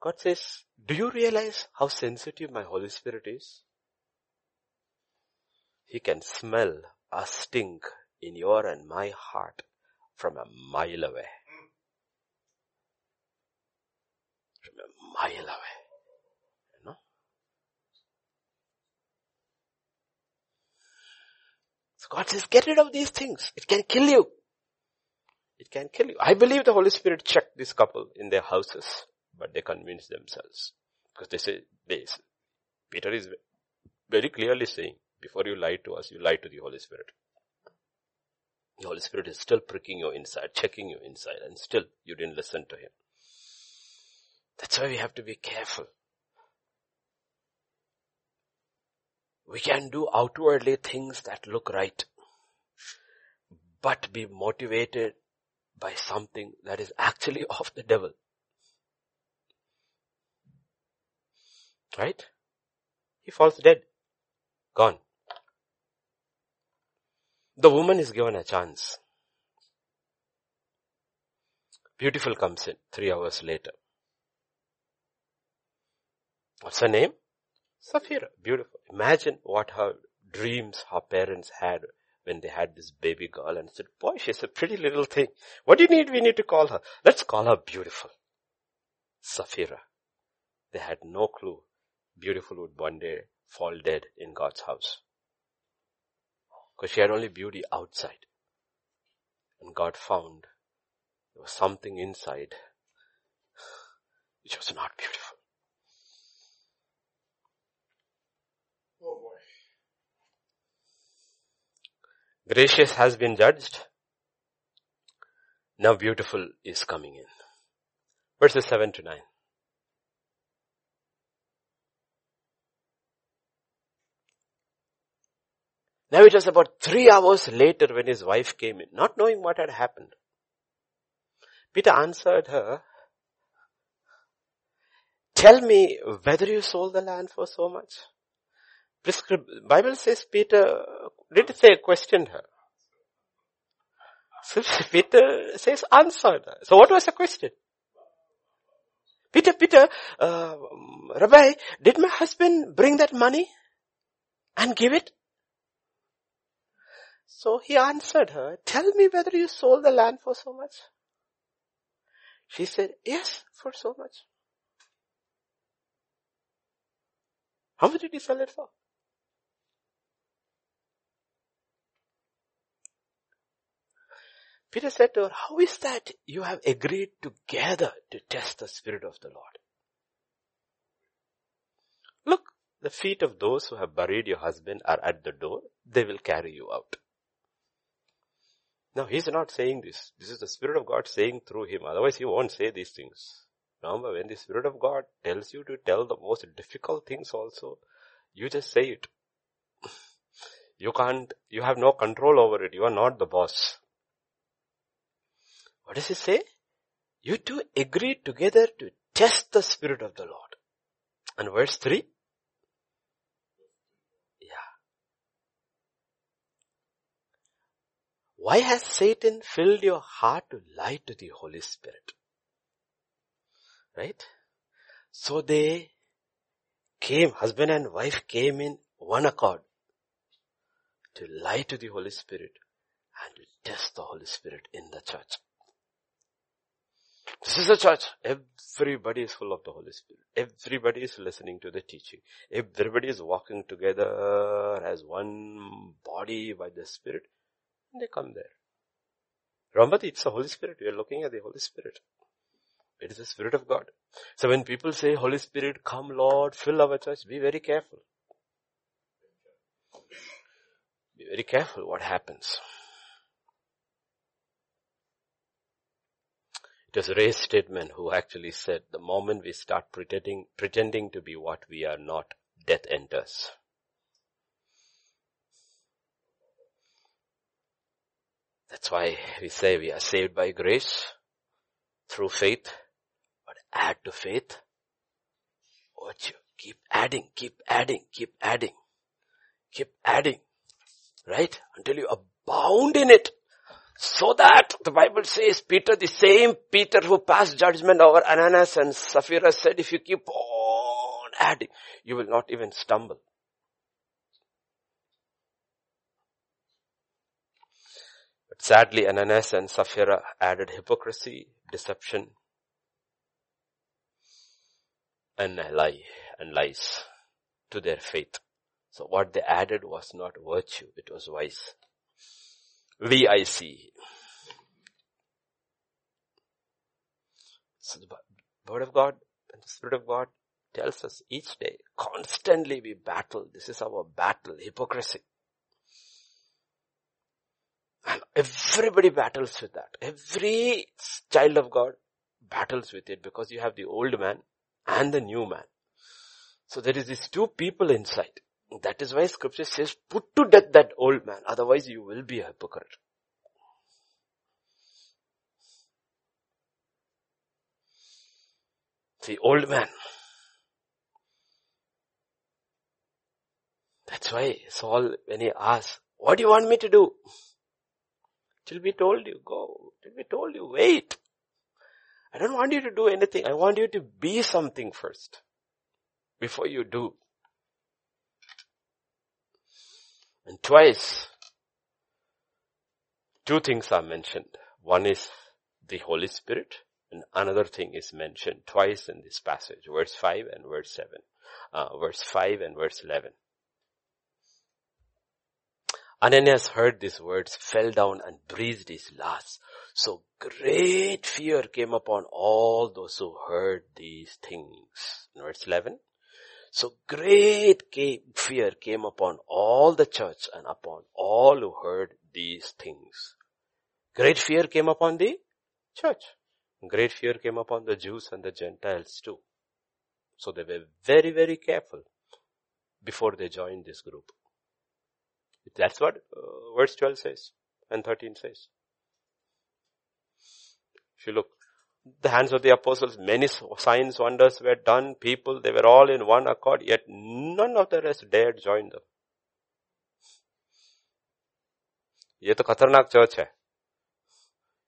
God says, do you realize how sensitive my Holy Spirit is? He can smell a stink in your and my heart from a mile away. From a mile away. You know? So God says, get rid of these things. It can kill you. It can kill you. I believe the Holy Spirit checked this couple in their houses, but they convinced themselves. Because they say, they, Peter is very clearly saying, before you lie to us, you lie to the Holy Spirit. The Holy Spirit is still pricking you inside, checking you inside, and still you didn't listen to Him. That's why we have to be careful. We can do outwardly things that look right, but be motivated by something that is actually of the devil. Right? He falls dead. Gone. The woman is given a chance. Beautiful comes in three hours later. What's her name? Sapphira. Beautiful. Imagine what her dreams her parents had when they had this baby girl and said, boy, she's a pretty little thing. What do you need? We need to call her. Let's call her beautiful. Sapphira. They had no clue. Beautiful would one day fall dead in God's house. Because she had only beauty outside. And God found there was something inside which was not beautiful. Oh boy. Gracious has been judged. Now beautiful is coming in. Verses 7 to 9. Now it was about three hours later when his wife came in, not knowing what had happened. Peter answered her, tell me whether you sold the land for so much. Bible says Peter did say questioned her. So Peter says answered. So what was the question? Peter, Peter, uh, Rabbi, did my husband bring that money and give it? So he answered her, tell me whether you sold the land for so much. She said, yes, for so much. How much did you sell it for? Peter said to her, how is that you have agreed together to test the Spirit of the Lord? Look, the feet of those who have buried your husband are at the door. They will carry you out. Now he's not saying this. This is the Spirit of God saying through him. Otherwise he won't say these things. Remember, when the Spirit of God tells you to tell the most difficult things also, you just say it. You can't, you have no control over it. You are not the boss. What does he say? You two agreed together to test the Spirit of the Lord. And verse 3, Yeah. Why has Satan filled your heart to lie to the Holy Spirit? Right? So they came, husband and wife came in one accord to lie to the Holy Spirit and to test the Holy Spirit in the church. This is a church. Everybody is full of the Holy Spirit. Everybody is listening to the teaching. Everybody is walking together as one body by the Spirit. They come there. Remember, it's the Holy Spirit. We are looking at the Holy Spirit. It is the Spirit of God. So when people say, Holy Spirit, come Lord, fill our church, be very careful. Be very careful what happens. It was Ray Stedman who actually said the moment we start pretending, pretending to be what we are not, death enters. That's why we say we are saved by grace through faith, but add to faith virtue. Keep adding, keep adding, keep adding, keep adding, right? Until you abound in it. So that the Bible says Peter, the same Peter who passed judgment over Ananias and Sapphira said, if you keep on adding, you will not even stumble. But sadly, Ananias and Sapphira added hypocrisy, deception, and lie and lies to their faith. So what they added was not virtue, it was vice. V-I-C. So the word of God and the spirit of God tells us each day, constantly we battle. This is our battle, hypocrisy. And everybody battles with that. Every child of God battles with it because you have the old man and the new man. So there is these two people inside. That is why scripture says, put to death that old man, otherwise you will be a hypocrite. The old man. That's why Saul, when he asked, what do you want me to do? Till we told you, go. Till we told you, wait. I don't want you to do anything. I want you to be something first. Before you do. And twice, two things are mentioned. One is the Holy Spirit and another thing is mentioned twice in this passage. Verse 5 and verse 7. Uh, verse 5 and verse 11. Ananias heard these words, fell down and breathed his last. So great fear came upon all those who heard these things. Verse 11. So great fear came upon all the church and upon all who heard these things. Great fear came upon the church. Great fear came upon the Jews and the Gentiles too. So they were very, very careful before they joined this group. That's what uh, verse 12 says and 13 says. If you look, the hands of the apostles, many signs, wonders were done, people, they were all in one accord, yet none of the rest dared join them. ये तो खतरनाक church है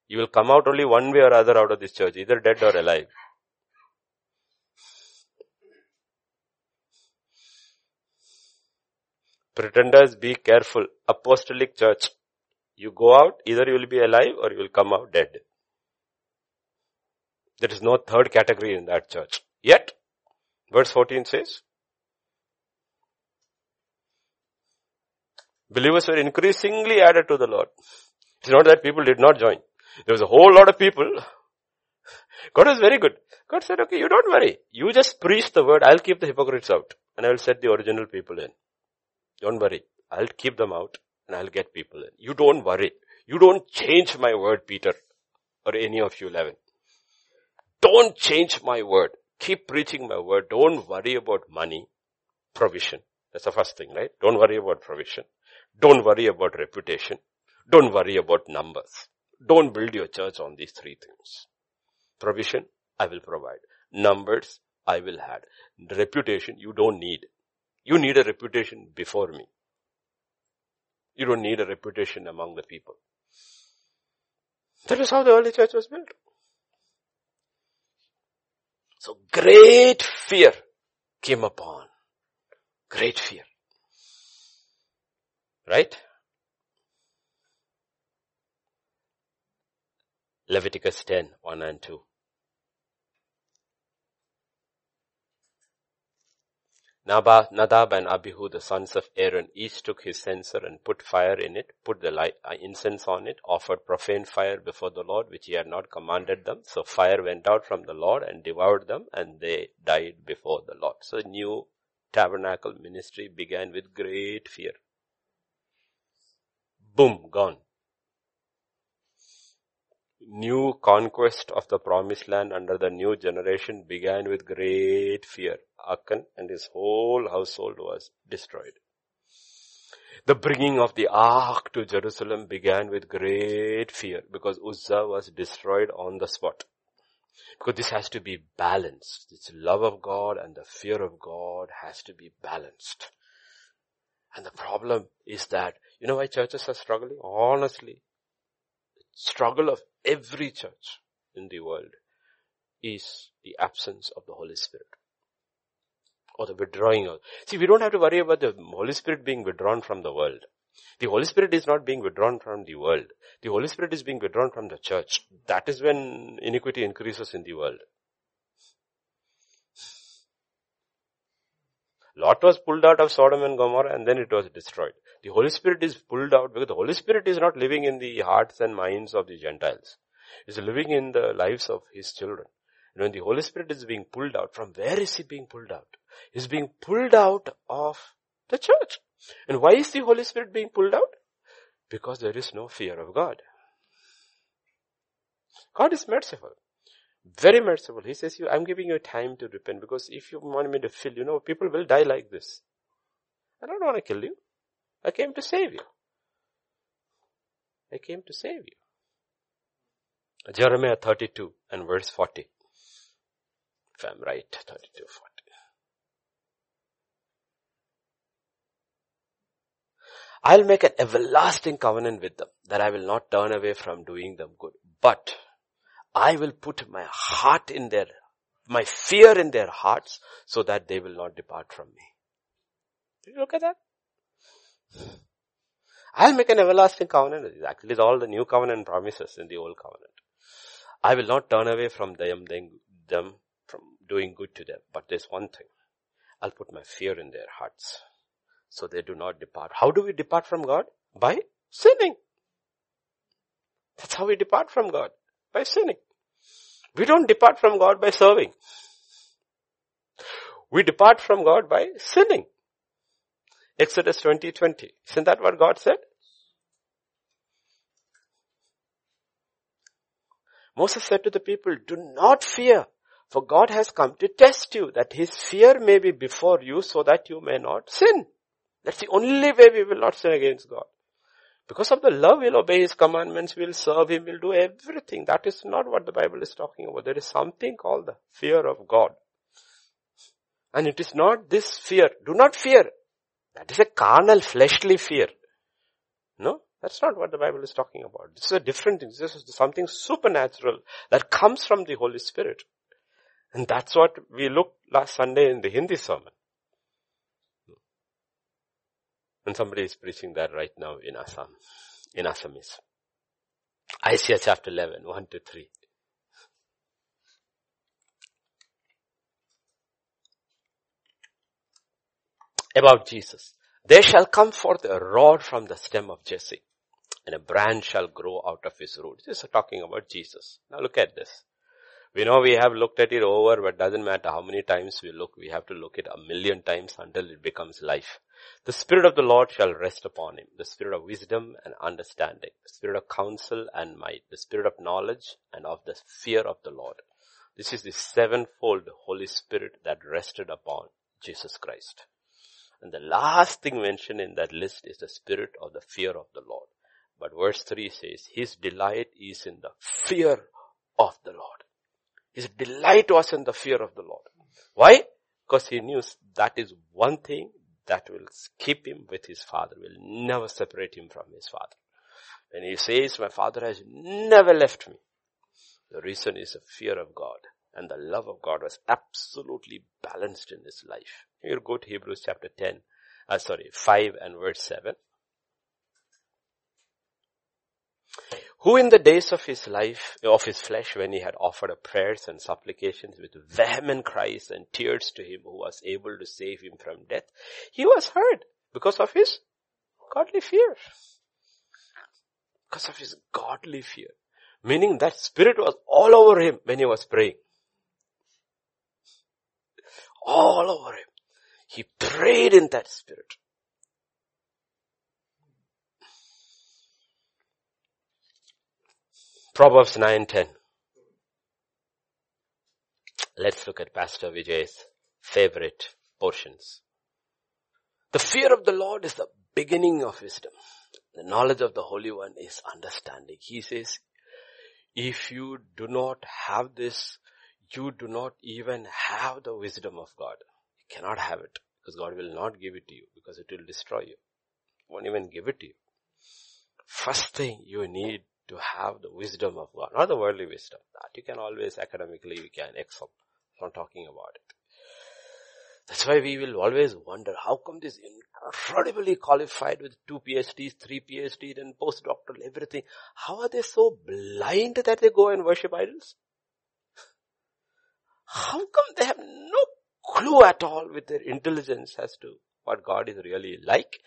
You will come out only one way or other out of this church, either dead or alive. Pretenders, be careful. Apostolic church. You go out, either you will be alive or you will come out dead. There is no third category in that church. Yet, verse 14 says, believers were increasingly added to the Lord. It's not that people did not join. There was a whole lot of people. God was very good. God said, okay, you don't worry. You just preach the word. I'll keep the hypocrites out and I will set the original people in. Don't worry. I'll keep them out and I'll get people in. You don't worry. You don't change my word, Peter, or any of you 11. Don't change my word. Keep preaching my word. Don't worry about money, provision. That's the first thing, right? Don't worry about provision. Don't worry about reputation. Don't worry about numbers. Don't build your church on these three things. Provision, I will provide. Numbers, I will add. Reputation, you don't need. You need a reputation before me. You don't need a reputation among the people. That is how the early church was built. So great fear came upon. Great fear. Right? Leviticus 10, 1 and 2. Nadab and Abihu, the sons of Aaron, each took his censer and put fire in it, put the light, uh, incense on it, offered profane fire before the Lord, which he had not commanded them. So fire went out from the Lord and devoured them, and they died before the Lord. So new tabernacle ministry began with great fear. Boom, gone. New conquest of the promised land under the new generation began with great fear. Achan and his whole household was destroyed. The bringing of the ark to Jerusalem began with great fear because Uzzah was destroyed on the spot. Because this has to be balanced. This love of God and the fear of God has to be balanced. And the problem is that, you know why churches are struggling? Honestly, struggle of every church in the world is the absence of the Holy Spirit or the withdrawing of. See, we don't have to worry about the Holy Spirit being withdrawn from the world. The Holy Spirit is not being withdrawn from the world. The Holy Spirit is being withdrawn from the church. That is when iniquity increases in the world. Lot was pulled out of Sodom and Gomorrah and then it was destroyed. The Holy Spirit is pulled out because the Holy Spirit is not living in the hearts and minds of the Gentiles. He's living in the lives of His children. And when the Holy Spirit is being pulled out, from where is He being pulled out? He's being pulled out of the church. And why is the Holy Spirit being pulled out? Because there is no fear of God. God is merciful. Very merciful. He says, I'm giving you time to repent because if you want me to fill, you know, people will die like this. I don't want to kill you. I came to save you. I came to save you. Jeremiah 32 and verse 40. If I'm right, 32, 40. I'll make an everlasting covenant with them that I will not turn away from doing them good. But I will put my heart in their, my fear in their hearts so that they will not depart from me. Did you look at that? I'll make an everlasting covenant. Actually all the new covenant promises in the old covenant. I will not turn away from them, them from doing good to them. But there's one thing. I'll put my fear in their hearts so they do not depart. How do we depart from God? By sinning. That's how we depart from God. By sinning. We don't depart from God by serving. We depart from God by sinning. Exodus 20, 20. Isn't that what God said? Moses said to the people, do not fear, for God has come to test you, that his fear may be before you so that you may not sin. That's the only way we will not sin against God. Because of the love, we'll obey His commandments, we'll serve Him, we'll do everything. That is not what the Bible is talking about. There is something called the fear of God. And it is not this fear. Do not fear. That is a carnal, fleshly fear. No, that's not what the Bible is talking about. This is a different thing. This is something supernatural that comes from the Holy Spirit. And that's what we looked last Sunday in the Hindi sermon. And somebody is preaching that right now in Assam, in Assamese. Isaiah chapter 11, 1 to 3. About Jesus. There shall come forth a rod from the stem of Jesse, and a branch shall grow out of his root. This is talking about Jesus. Now look at this. We know we have looked at it over, but doesn't matter how many times we look, we have to look it a million times until it becomes life. The Spirit of the Lord shall rest upon him, the Spirit of wisdom and understanding, the Spirit of counsel and might, the Spirit of knowledge and of the fear of the Lord. This is the sevenfold Holy Spirit that rested upon Jesus Christ. And the last thing mentioned in that list is the Spirit of the fear of the Lord. But verse 3 says, His delight is in the fear of the Lord. His delight was in the fear of the Lord. Why? Because he knew that is one thing that will keep him with his father, will never separate him from his father. When he says, my father has never left me, the reason is the fear of God. And the love of God was absolutely balanced in his life. Here go to Hebrews chapter 10, uh, sorry, 5 and verse 7. Who in the days of his life, of his flesh, when he had offered up prayers and supplications with vehement cries and tears to him who was able to save him from death, he was heard because of his godly fear. Because of his godly fear. Meaning that spirit was all over him when he was praying. All over him. He prayed in that spirit. Proverbs 9:10. Let's look at Pastor Vijay's favorite portions. The fear of the Lord is the beginning of wisdom. The knowledge of the Holy One is understanding. He says, if you do not have this, you do not even have the wisdom of God. You cannot have it because God will not give it to you because it will destroy you. Won't even give it to you. First thing you need to have the wisdom of God, not the worldly wisdom. That you can always academically, you can excel. I'm talking about it. That's why we will always wonder, how come this incredibly qualified with two PhDs, three PhDs and postdoctoral, everything, how are they so blind that they go and worship idols? How come they have no clue at all with their intelligence as to what God is really like?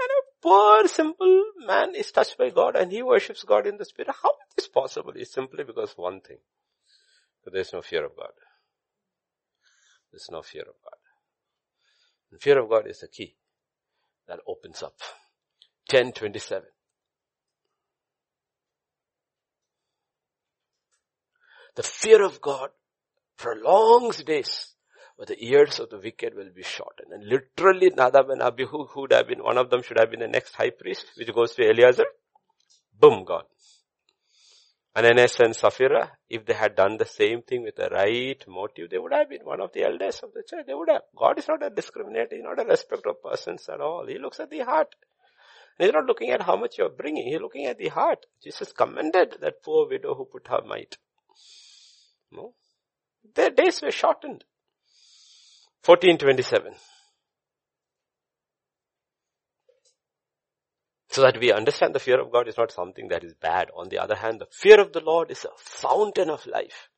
And a poor simple man is touched by God and he worships God in the spirit. How is this possible? It's simply because one thing. There's no fear of God. There's no fear of God. And fear of God is the key that opens up. 1027. The fear of God prolongs days, but the years of the wicked will be shortened. And literally Nadab and Abihu, who would have been, one of them should have been the next high priest, which goes to Eleazar. Boom, gone. Ananias and Sapphira, if they had done the same thing with the right motive, they would have been one of the elders of the church. They would have. God is not a discriminator. He's not a respect of persons at all. He looks at the heart. He's not looking at how much you're bringing. He's looking at the heart. Jesus commended that poor widow who put her mite. No? Their days were shortened. 1427. So that we understand the fear of God is not something that is bad. On the other hand, the fear of the Lord is a fountain of life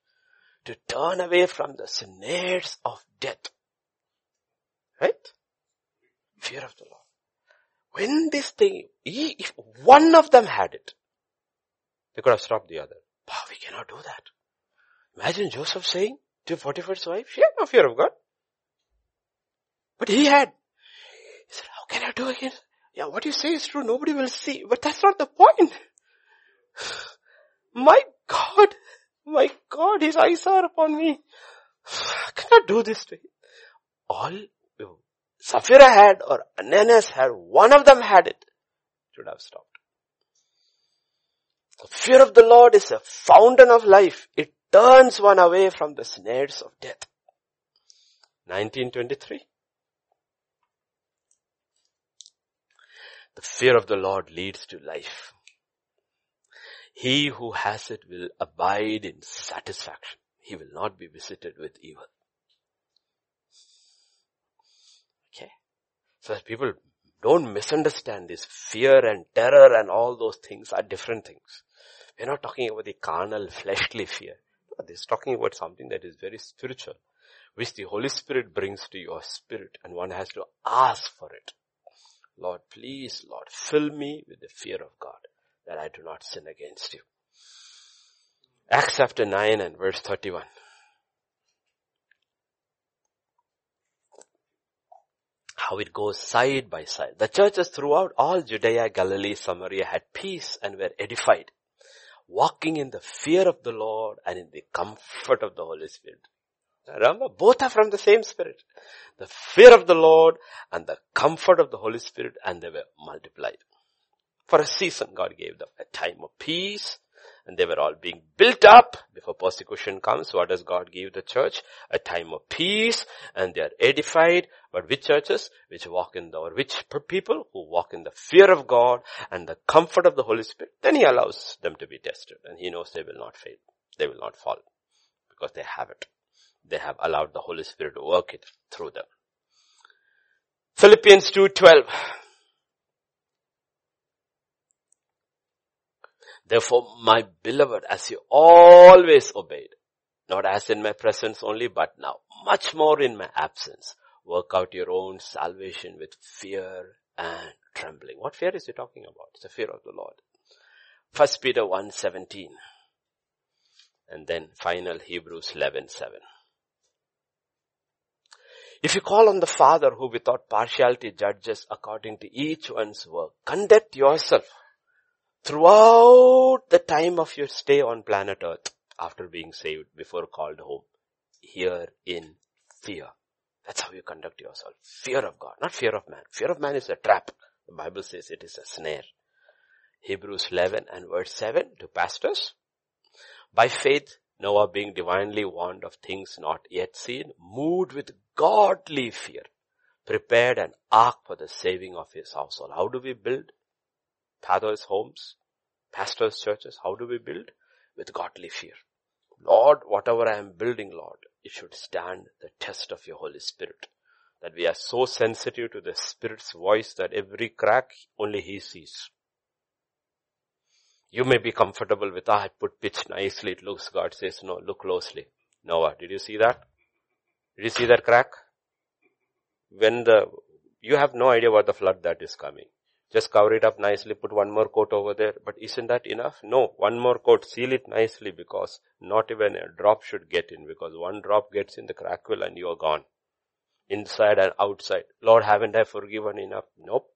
to turn away from the snares of death. Right? Fear of the Lord. When this thing, if one of them had it, they could have stopped the other. But we cannot do that. Imagine Joseph saying to Potiphar's wife, she had no fear of God. But he had. He said, how can I do it? yeah, what you say is true. Nobody will see. But that's not the point. My God, my God, his eyes are upon me. I cannot do this to him. All Sapphira had or Ananias had, one of them had it, should have stopped. The fear of the Lord is a fountain of life. It turns one away from the snares of death. 1923. The fear of the Lord leads to life. He who has it will abide in satisfaction. He will not be visited with evil. Okay. So that people don't misunderstand this fear and terror and all those things are different things. We're not talking about the carnal, fleshly fear. This is talking about something that is very spiritual, which the Holy Spirit brings to your spirit and one has to ask for it. Lord, please, Lord, fill me with the fear of God that I do not sin against you. Acts chapter 9 and verse 31. How it goes side by side. The churches throughout all Judea, Galilee, Samaria had peace and were edified, walking in the fear of the Lord and in the comfort of the Holy Spirit. Remember, both are from the same Spirit. The fear of the Lord and the comfort of the Holy Spirit and they were multiplied. For a season, God gave them a time of peace and they were all being built up before persecution comes. What does God give the church? A time of peace and they are edified. But which churches? Which walk in the, or which people who walk in the fear of God and the comfort of the Holy Spirit. Then He allows them to be tested and He knows they will not fail. They will not fall because they have it. They have allowed the Holy Spirit to work it through them. Philippians 2.12 Therefore, my beloved, as you always obeyed, not as in my presence only, but now, much more in my absence, work out your own salvation with fear and trembling. What fear is he talking about? It's the fear of the Lord. First Peter 1.17 and then final Hebrews 11.7. If you call on the Father who without partiality judges according to each one's work, conduct yourself throughout the time of your stay on planet earth after being saved before called home here in fear. That's how you conduct yourself. Fear of God, not fear of man. Fear of man is a trap. The Bible says it is a snare. Hebrews 11 and verse 7 to pastors. By faith, Noah being divinely warned of things not yet seen, moved with godly fear, prepared an ark for the saving of his household. How do we build pastors' homes, pastors' churches? How do we build? With godly fear. Lord, whatever I am building, Lord, it should stand the test of your Holy Spirit. That we are so sensitive to the Spirit's voice that every crack only He sees. You may be comfortable with, ah, I put pitch nicely, it looks, God says, no, look closely. Noah, did you see that? Did you see that crack? When the, you have no idea what the flood that is coming. Just cover it up nicely, put one more coat over there. But isn't that enough? No, one more coat, seal it nicely because not even a drop should get in because one drop gets in the crack will and you are gone. Inside and outside. Lord, haven't I forgiven enough? Nope.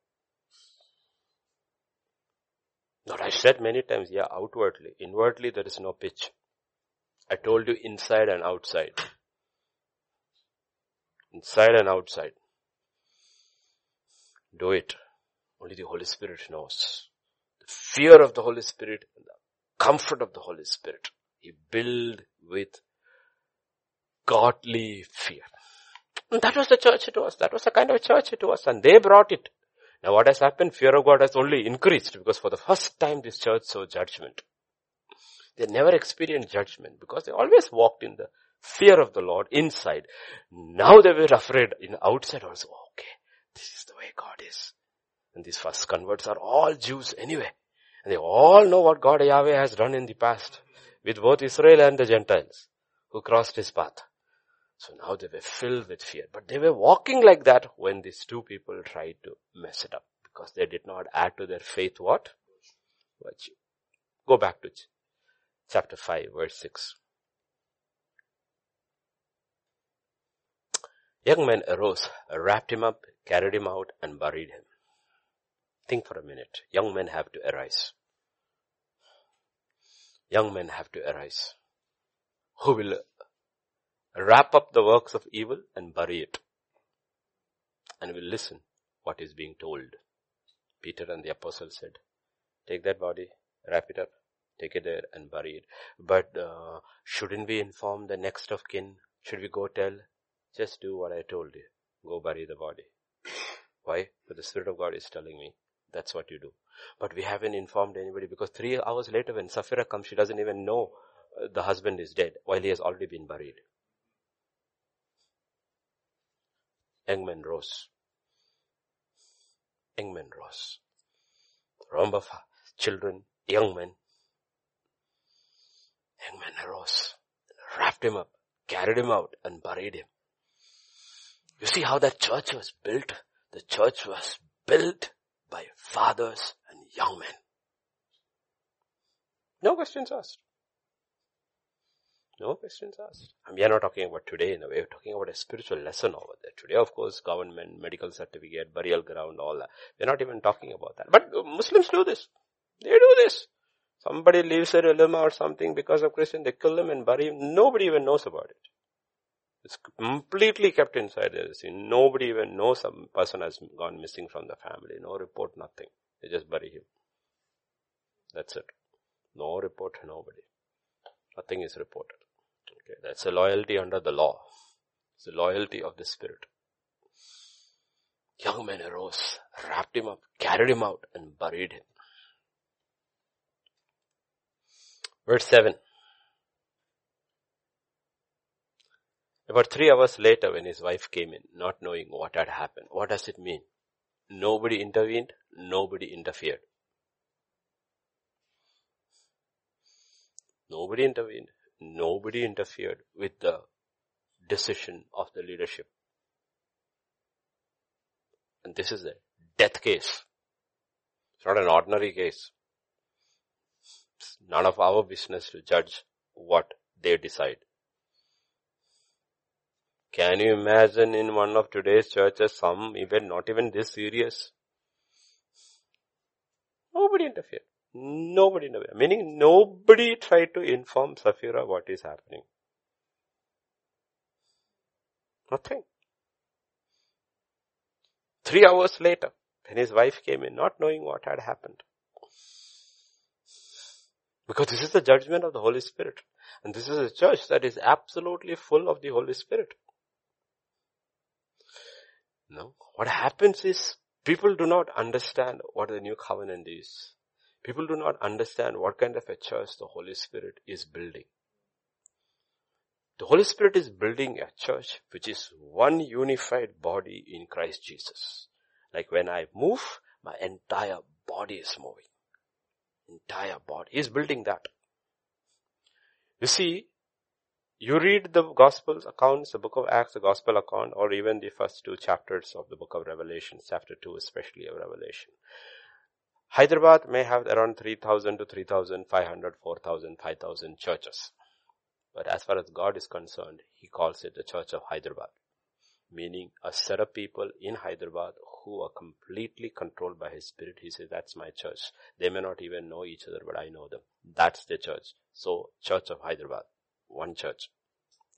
Not I said many times, yeah, outwardly. Inwardly there is no pitch. I told you inside and outside. Inside and outside. Do it. Only the Holy Spirit knows. The fear of the Holy Spirit and the comfort of the Holy Spirit. He build with godly fear. And that was the church it was. That was the kind of church it was. And they brought it. Now what has happened? Fear of God has only increased because for the first time this church saw judgment. They never experienced judgment because they always walked in the fear of the Lord inside. Now they were afraid in outside also. Okay, this is the way God is. And these first converts are all Jews anyway. And they all know what God Yahweh has done in the past with both Israel and the Gentiles who crossed his path. So now they were filled with fear. But they were walking like that when these two people tried to mess it up because they did not add to their faith what? Virtue. Go back to chapter 5 verse 6. Young men arose, wrapped him up, carried him out and buried him. Think for a minute. Young men have to arise. Young men have to arise. Who will wrap up the works of evil and bury it. And will listen what is being told. Peter and the apostle said, take that body, wrap it up, take it there and bury it. But uh, shouldn't we inform the next of kin? Should we go tell? Just do what I told you. Go bury the body. Why? But the Spirit of God is telling me that's what you do. But we haven't informed anybody because three hours later when Sapphira comes, she doesn't even know uh, the husband is dead while he has already been buried. Young men rose. Young men rose. Remember children, young men. Young men arose, wrapped him up, carried him out and buried him. You see how that church was built? The church was built by fathers and young men. No questions asked. No questions asked. And we are not talking about today in a way, we're talking about a spiritual lesson over there. Today, of course, government, medical certificate, burial ground, all that. We're not even talking about that. But Muslims do this. They do this. Somebody leaves a ulama or something because of Christian, they kill him and bury him. Nobody even knows about it. It's completely kept inside the scene. Nobody even knows some person has gone missing from the family. No report, nothing. They just bury him. That's it. No report, nobody. Nothing is reported. Okay, that's a loyalty under the law. It's a loyalty of the spirit. Young men arose, wrapped him up, carried him out and buried him. Verse 7. About three hours later when his wife came in, not knowing what had happened, what does it mean? Nobody intervened, nobody interfered. Nobody intervened. Nobody interfered with the decision of the leadership. And this is a death case. It's not an ordinary case. It's none of our business to judge what they decide. Can you imagine in one of today's churches some even not even this serious? Nobody interfered. Nobody knew. Meaning nobody tried to inform Sapphira what is happening. Nothing. Three hours later, when his wife came in, not knowing what had happened. Because this is the judgment of the Holy Spirit. And this is a church that is absolutely full of the Holy Spirit. No. What happens is people do not understand what the new covenant is. People do not understand what kind of a church the Holy Spirit is building. The Holy Spirit is building a church which is one unified body in Christ Jesus. Like when I move, my entire body is moving. Entire body. He's building that. You see, you read the Gospels accounts, the book of Acts, the Gospel account, or even the first two chapters of the book of Revelation, chapter 2 especially of Revelation. Hyderabad may have around 3,000 to 3,500, 4,000, 5,000 churches. But as far as God is concerned, He calls it the Church of Hyderabad. Meaning a set of people in Hyderabad who are completely controlled by His Spirit. He says, that's my church. They may not even know each other, but I know them. That's the church. So, Church of Hyderabad. One church.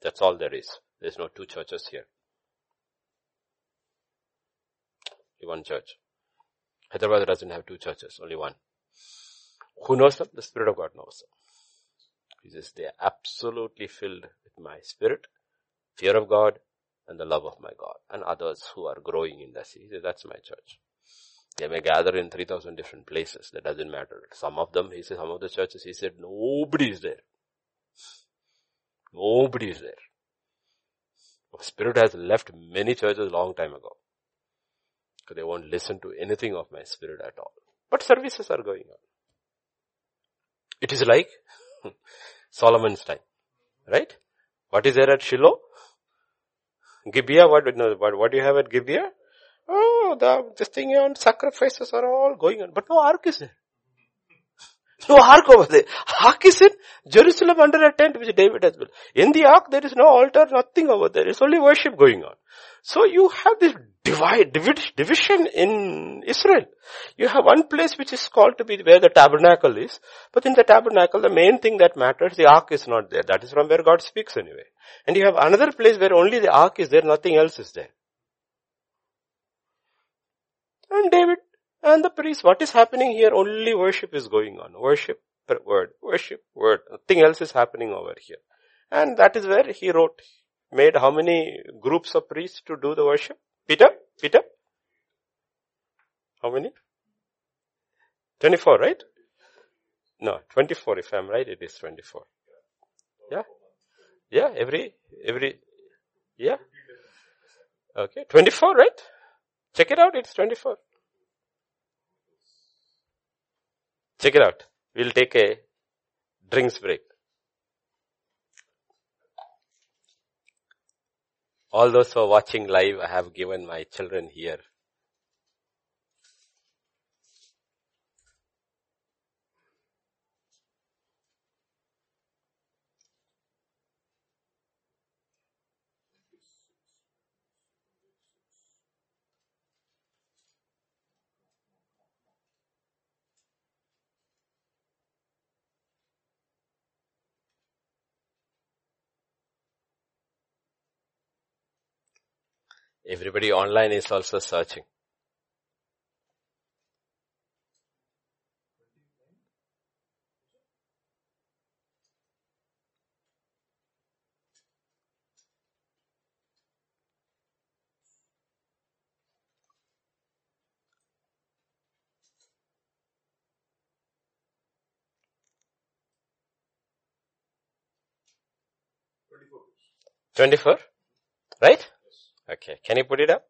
That's all there is. There's no two churches here. One church. Hyderabad doesn't have two churches, only one. Who knows them? The Spirit of God knows them. He says they are absolutely filled with my spirit, fear of God, and the love of my God, and others who are growing in the sea. He says, that's my church. They may gather in 3,000 different places. That doesn't matter. Some of them, he said, some of the churches, he said, nobody is there. Nobody is there. The Spirit has left many churches long time ago. They won't listen to anything of my Spirit at all. But services are going on. It is like Solomon's time. Right? What is there at Shiloh? Gibeah, what, no, what, what do you have at Gibeah? Oh, the, this thing on sacrifices are all going on, but no ark is there. No ark over there. Ark is in Jerusalem under a tent which David has built. In the ark there is no altar, nothing over there. It's only worship going on. So you have this divide, division in Israel. You have one place which is called to be where the tabernacle is, but in the tabernacle the main thing that matters, the ark is not there. That is from where God speaks anyway. And you have another place where only the ark is there, nothing else is there. And David and the priest, what is happening here? Only worship is going on. Worship, word, worship, word. Nothing else is happening over here. And that is where he wrote, made how many groups of priests to do the worship? Peter? Peter? How many? 24, right? No, 24 if I'm right, it is 24. Yeah? Yeah, every, every, yeah? Okay, 24, right? Check it out, it's 24. Check it out. We'll take a drinks break. All those who are watching live, I have given my children here. Everybody online is also searching. Twenty-four, right? Okay. Can you put it up?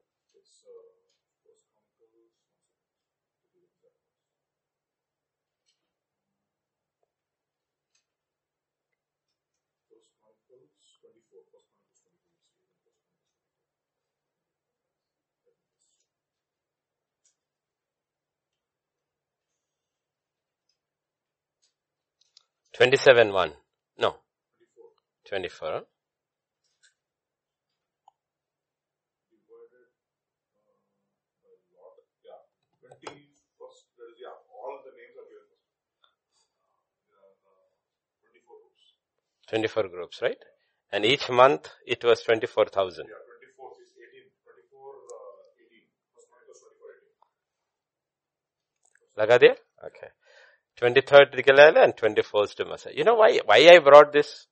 Twenty-seven one. No. Twenty-four. 24 groups, right? And each month it was 24,000. Yeah, 24 is 18. 24, uh, 18. Was 24, 18. Laga diya? Okay. 23rd Dikalala and 24th Masa. You know why, why I brought this?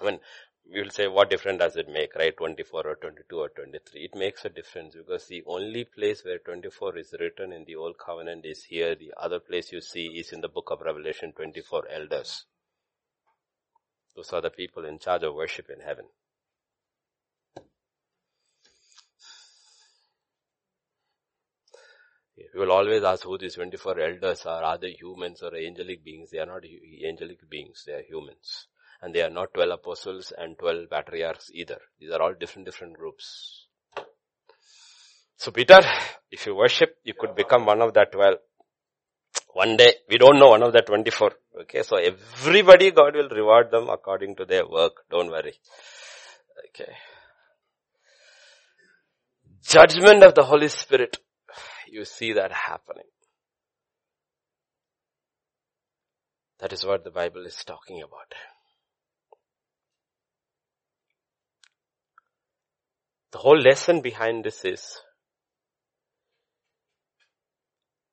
I mean, we will say what difference does it make, right? 24 or 22 or 23. It makes a difference because the only place where 24 is written in the old covenant is here. The other place you see is in the book of Revelation 24 elders. Those are the people in charge of worship in heaven. We will always ask who these 24 elders are. Are they humans or angelic beings? They are not angelic beings. They are humans. And they are not 12 apostles and 12 patriarchs either. These are all different, different groups. So Peter, if you worship, you could become one of that 12. One day, we don't know one of the 24. Okay, so everybody, God will reward them according to their work. Don't worry. Okay. Judgment of the Holy Spirit. You see that happening. That is what the Bible is talking about. The whole lesson behind this is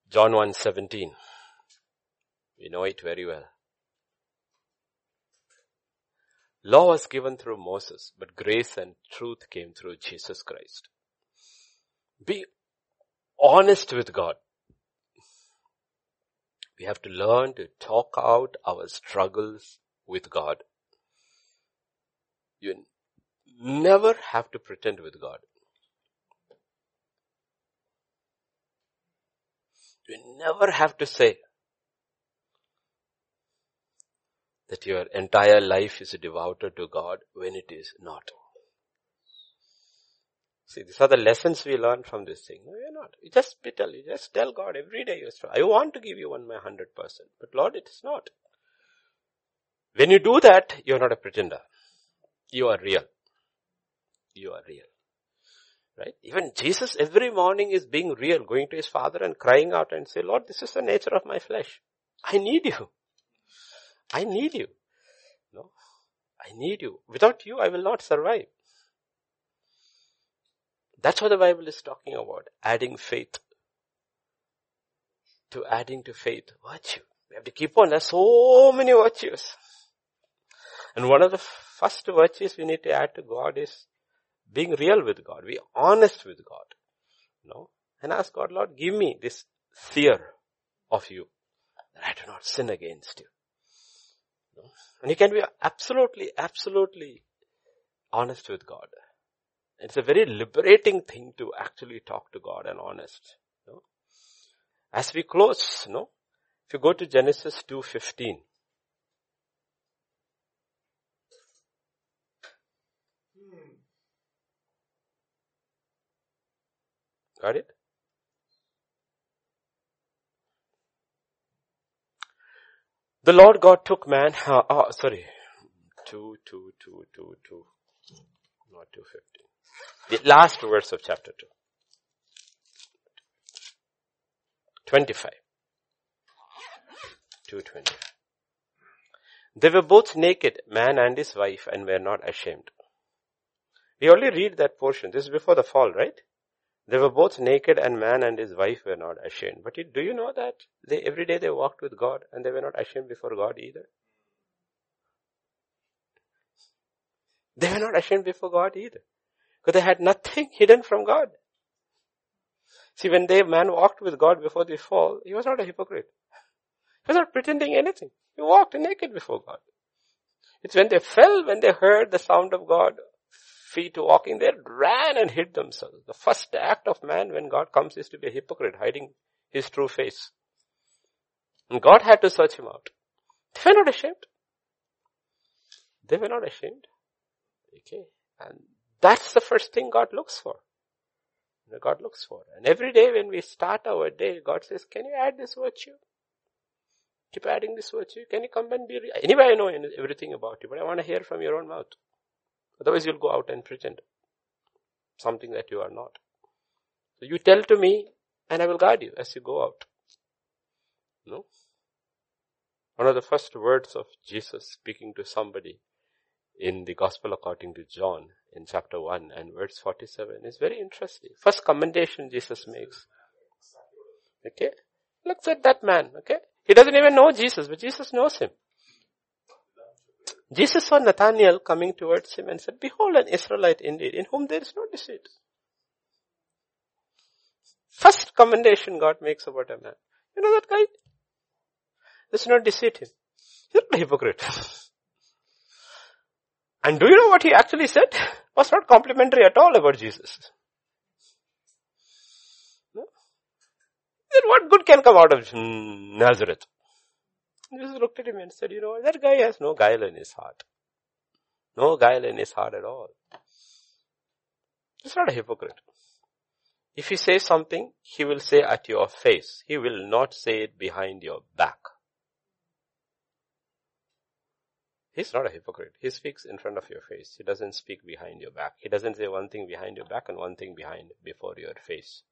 John 1:17. We know it very well. Law was given through Moses, but grace and truth came through Jesus Christ. Be honest with God. We have to learn to talk out our struggles with God. You never have to pretend with God. You never have to say that your entire life is devoted to God when it is not. See, these are the lessons we learn from this thing. No, you're not. You just tell, you just tell God every day you're. I want to give you one my hundred percent, but Lord, it is not. When you do that, you're not a pretender. You are real. You are real. Right? Even Jesus every morning is being real, going to his father and crying out and say, Lord, this is the nature of my flesh. I need you. I need you. No. I need you. Without you, I will not survive. That's what the Bible is talking about. Adding faith. To adding to faith, virtue. We have to keep on. There's so many virtues. And one of the first virtues we need to add to God is being real with God, be honest with God. No? And ask God, Lord, give me this fear of you that I do not sin against you. No? And you can be absolutely, absolutely honest with God. It's a very liberating thing to actually talk to God and honest. No? As we close, no? If you go to Genesis 2.15, Got it? The Lord God took man, uh, oh, sorry, 2, 2, 2, 2, 2, not 250. The last verse of chapter 2. 25. 220. They were both naked, man and his wife, and were not ashamed. We only read that portion. This is before the fall, right? They were both naked and man and his wife were not ashamed. But do you know that they, every day they walked with God and they were not ashamed before God either? They were not ashamed before God either. Because they had nothing hidden from God. See, when the man walked with God before the fall, he was not a hypocrite. He was not pretending anything. He walked naked before God. It's when they fell, when they heard the sound of God, feet walking there, ran and hid themselves. The first act of man when God comes is to be a hypocrite, hiding his true face. And God had to search him out. They were not ashamed. They were not ashamed. Okay. And that's the first thing God looks for. God looks for. And every day when we start our day, God says, can you add this virtue? Keep adding this virtue. Can you come and be real? Anyway, I know everything about you, but I want to hear from your own mouth. Otherwise you'll go out and pretend something that you are not. So you tell to me and I will guide you as you go out. No? One of the first words of Jesus speaking to somebody in the Gospel according to John in chapter 1 and verse 47 is very interesting. First commendation Jesus makes. Okay? Looks at that man, okay? He doesn't even know Jesus, but Jesus knows him. Jesus saw Nathanael coming towards him and said, behold an Israelite indeed, in whom there is no deceit. First commendation God makes about a man. You know that guy? Let's not deceive him. Not a hypocrite. and do you know what he actually said? Was not complimentary at all about Jesus. No? Then what good can come out of Nazareth? Jesus looked at him and said, you know, that guy has no guile in his heart. No guile in his heart at all. He's not a hypocrite. If he says something, he will say at your face. He will not say it behind your back. He's not a hypocrite. He speaks in front of your face. He doesn't speak behind your back. He doesn't say one thing behind your back and one thing behind, before your face.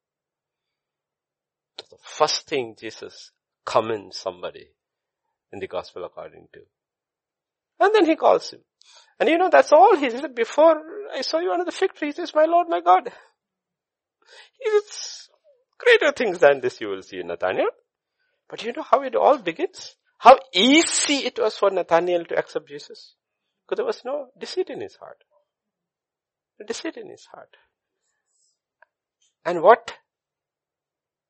the first thing Jesus commends somebody in the gospel according to. And then he calls him. And you know, that's all he said, before I saw you under the fig tree, he says, my Lord, my God. He says, greater things than this you will see in Nathanael. But you know how it all begins? How easy it was for Nathanael to accept Jesus. Because there was no deceit in his heart. No deceit in his heart. And what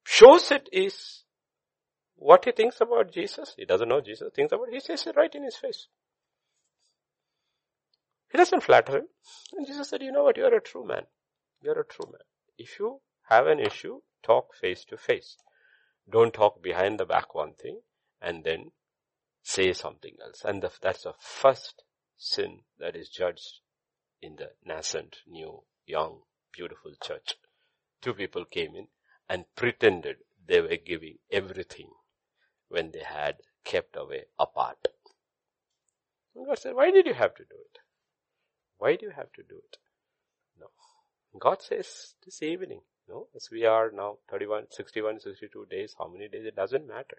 shows it is what he thinks about Jesus. He doesn't know Jesus. Thinks about, he says it right in his face. He doesn't flatter him. And Jesus said, you know what? You're a true man. You're a true man. If you have an issue, talk face to face. Don't talk behind the back one thing and then say something else. And the, that's the first sin that is judged in the nascent, new, young, beautiful church. Two people came in and pretended they were giving everything when they had kept away apart. And God said, why did you have to do it? Why do you have to do it? No. God says this evening, no, as we are now 31, 61, 62 days, how many days, it doesn't matter.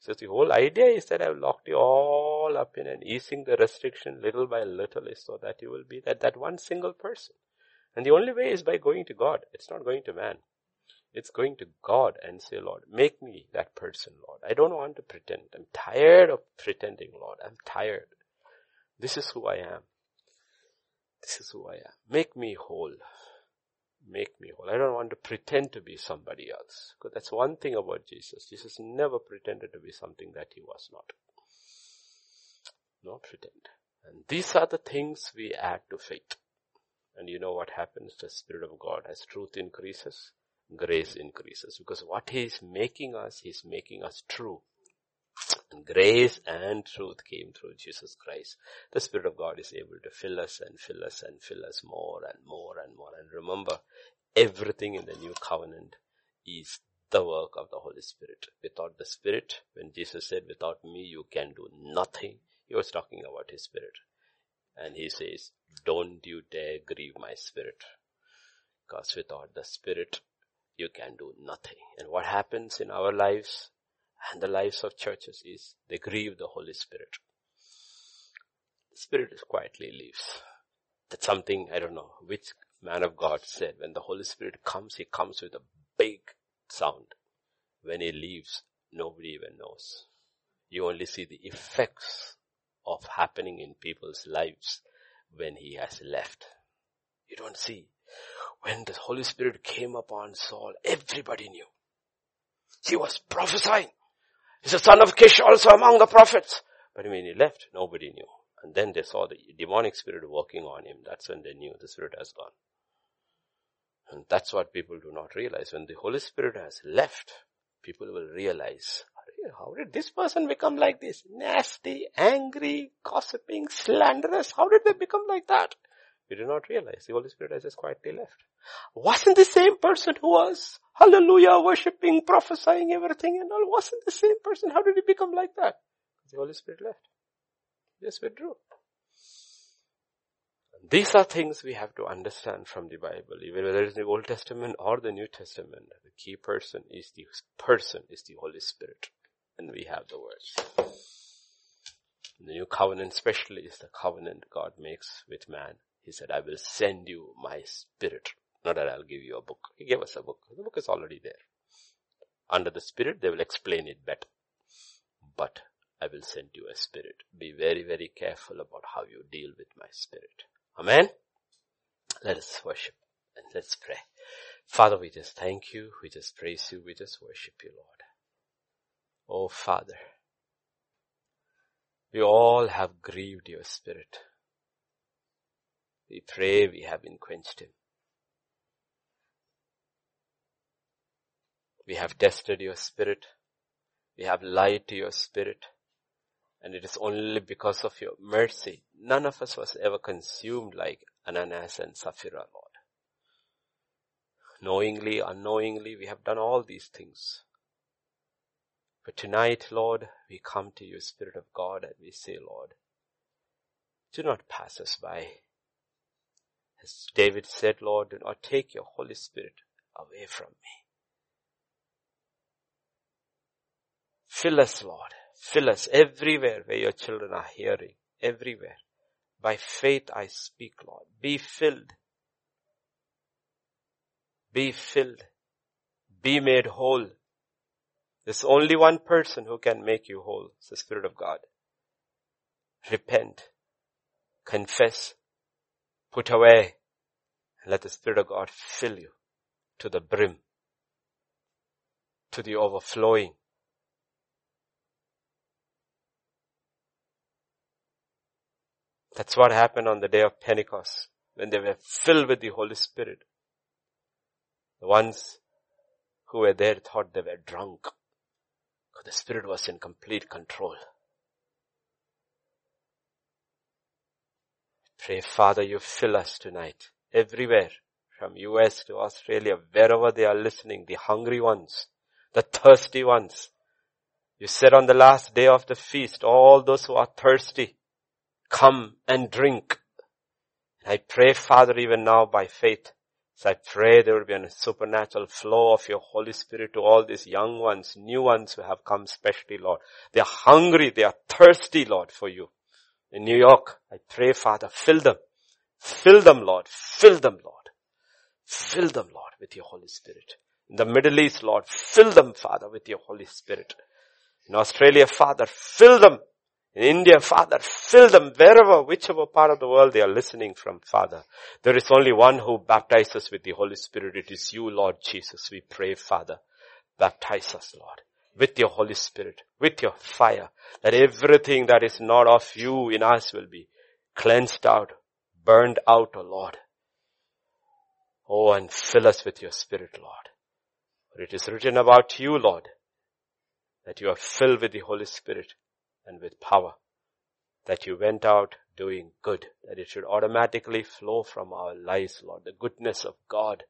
So the whole idea is that I've locked you all up in and easing the restriction little by little is so that you will be that, that one single person. And the only way is by going to God. It's not going to man. It's going to God and say, Lord, make me that person, Lord. I don't want to pretend. I'm tired of pretending, Lord. I'm tired. This is who I am. This is who I am. Make me whole. Make me whole. I don't want to pretend to be somebody else. Because that's one thing about Jesus. Jesus never pretended to be something that he was not. No pretend. And these are the things we add to faith. And you know what happens? The Spirit of God, as truth increases, grace increases. Because what He is making us, He is making us true. And grace and truth came through Jesus Christ. The Spirit of God is able to fill us and fill us and fill us more and more and more. And remember, everything in the new covenant is the work of the Holy Spirit. Without the Spirit, when Jesus said, without me you can do nothing, he was talking about his Spirit. And he says, don't you dare grieve my Spirit. Because without the Spirit, you can do nothing. And what happens in our lives and the lives of churches is they grieve the Holy Spirit. The Spirit is quietly leaves. That's something, I don't know, which man of God said, when the Holy Spirit comes, He comes with a big sound. When He leaves, nobody even knows. You only see the effects of happening in people's lives when He has left. You don't see when the Holy Spirit came upon Saul, everybody knew. He was prophesying. He's a son of Kish also among the prophets. But when he left, nobody knew. And then they saw the demonic spirit working on him. That's when they knew the spirit has gone. And that's what people do not realize. When the Holy Spirit has left, people will realize, how did this person become like this? Nasty, angry, gossiping, slanderous. How did they become like that? We do not realize the Holy Spirit has just quietly left. Wasn't the same person who was, hallelujah, worshipping, prophesying everything and all, wasn't the same person. How did he become like that? The Holy Spirit left. Just withdrew. These are things we have to understand from the Bible, even whether it's the Old Testament or the New Testament. The key person is the person is the Holy Spirit. And we have the words. The new covenant especially is the covenant God makes with man. He said, I will send you my spirit. Not that I'll give you a book. He gave us a book. The book is already there. Under the spirit, they will explain it better. But I will send you a spirit. Be very, very careful about how you deal with my spirit. Amen. Let us worship and let's pray. Father, we just thank you. We just praise you. We just worship you, Lord. Oh Father, we all have grieved your spirit. We pray we have been quenched him. We have tested your spirit. We have lied to your spirit. And it is only because of your mercy. None of us was ever consumed like Ananias and Sapphira, Lord. Knowingly, unknowingly, we have done all these things. But tonight, Lord, we come to you, Spirit of God, and we say, Lord, do not pass us by. As David said, Lord, do not take your Holy Spirit away from me. Fill us, Lord. Fill us everywhere where your children are hearing. Everywhere. By faith I speak, Lord. Be filled. Be filled. Be made whole. There's only one person who can make you whole. It's the Spirit of God. Repent. Confess. Put away. And let the Spirit of God fill you to the brim. To the overflowing. That's what happened on the day of Pentecost when they were filled with the Holy Spirit. The ones who were there thought they were drunk. The Spirit was in complete control. Pray, Father, you fill us tonight, everywhere, from US to Australia, wherever they are listening, the hungry ones, the thirsty ones. You said on the last day of the feast, all those who are thirsty, come and drink. I pray, Father, even now by faith, so I pray there will be a supernatural flow of your Holy Spirit to all these young ones, new ones who have come specially, Lord. They are hungry, they are thirsty, Lord, for you. In New York, I pray, Father, fill them. Fill them, Lord. Fill them, Lord. Fill them, Lord, with your Holy Spirit. In the Middle East, Lord, fill them, Father, with your Holy Spirit. In Australia, Father, fill them in India, Father, fill them wherever, whichever part of the world they are listening from, Father. There is only one who baptizes with the Holy Spirit. It is you, Lord Jesus. We pray, Father. Baptize us, Lord, with your Holy Spirit, with your fire, that everything that is not of you in us will be cleansed out, burned out, O oh Lord. Oh, and fill us with your Spirit, Lord. For it is written about you, Lord, that you are filled with the Holy Spirit and with power. That you went out doing good. That it should automatically flow from our lives, Lord. The goodness of God.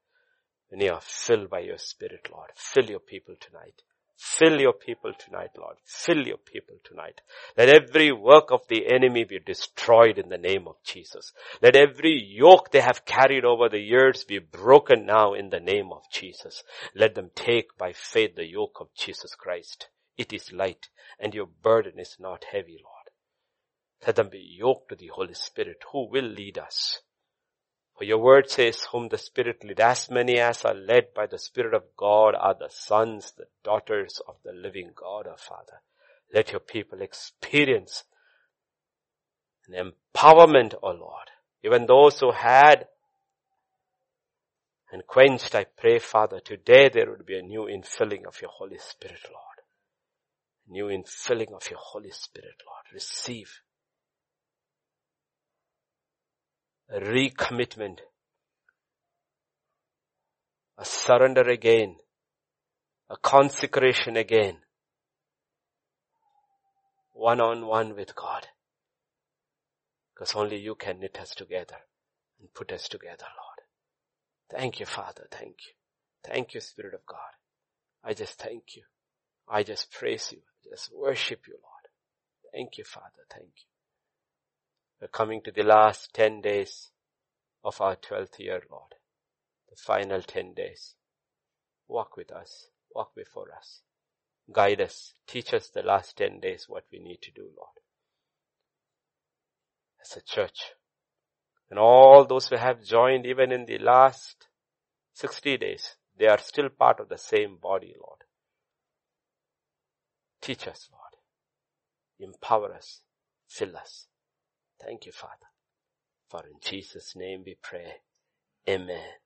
When you are filled by your Spirit, Lord. Fill your people tonight. Fill your people tonight, Lord. Fill your people tonight. Let every work of the enemy be destroyed in the name of Jesus. Let every yoke they have carried over the years be broken now in the name of Jesus. Let them take by faith the yoke of Jesus Christ. It is light and your burden is not heavy, Lord. Let them be yoked to the Holy Spirit who will lead us. For your word says, whom the Spirit lead, as many as are led by the Spirit of God are the sons, the daughters of the living God, our Father. Let your people experience an empowerment, O Lord. Even those who had and quenched, I pray, Father, today there would be a new infilling of your Holy Spirit, Lord new infilling of your Holy Spirit, Lord. Receive a recommitment, a surrender again, a consecration again, one on one with God. Because only you can knit us together and put us together, Lord. Thank you, Father. Thank you. Thank you, Spirit of God. I just thank you. I just praise you. I just worship you, Lord. Thank you, Father. Thank you. We're coming to the last 10 days of our 12th year, Lord. The final 10 days. Walk with us. Walk before us. Guide us. Teach us the last 10 days what we need to do, Lord. As a church. And all those who have joined even in the last 60 days, they are still part of the same body, Lord. Teach us, Lord. Empower us. Fill us. Thank you, Father. For in Jesus' name we pray. Amen.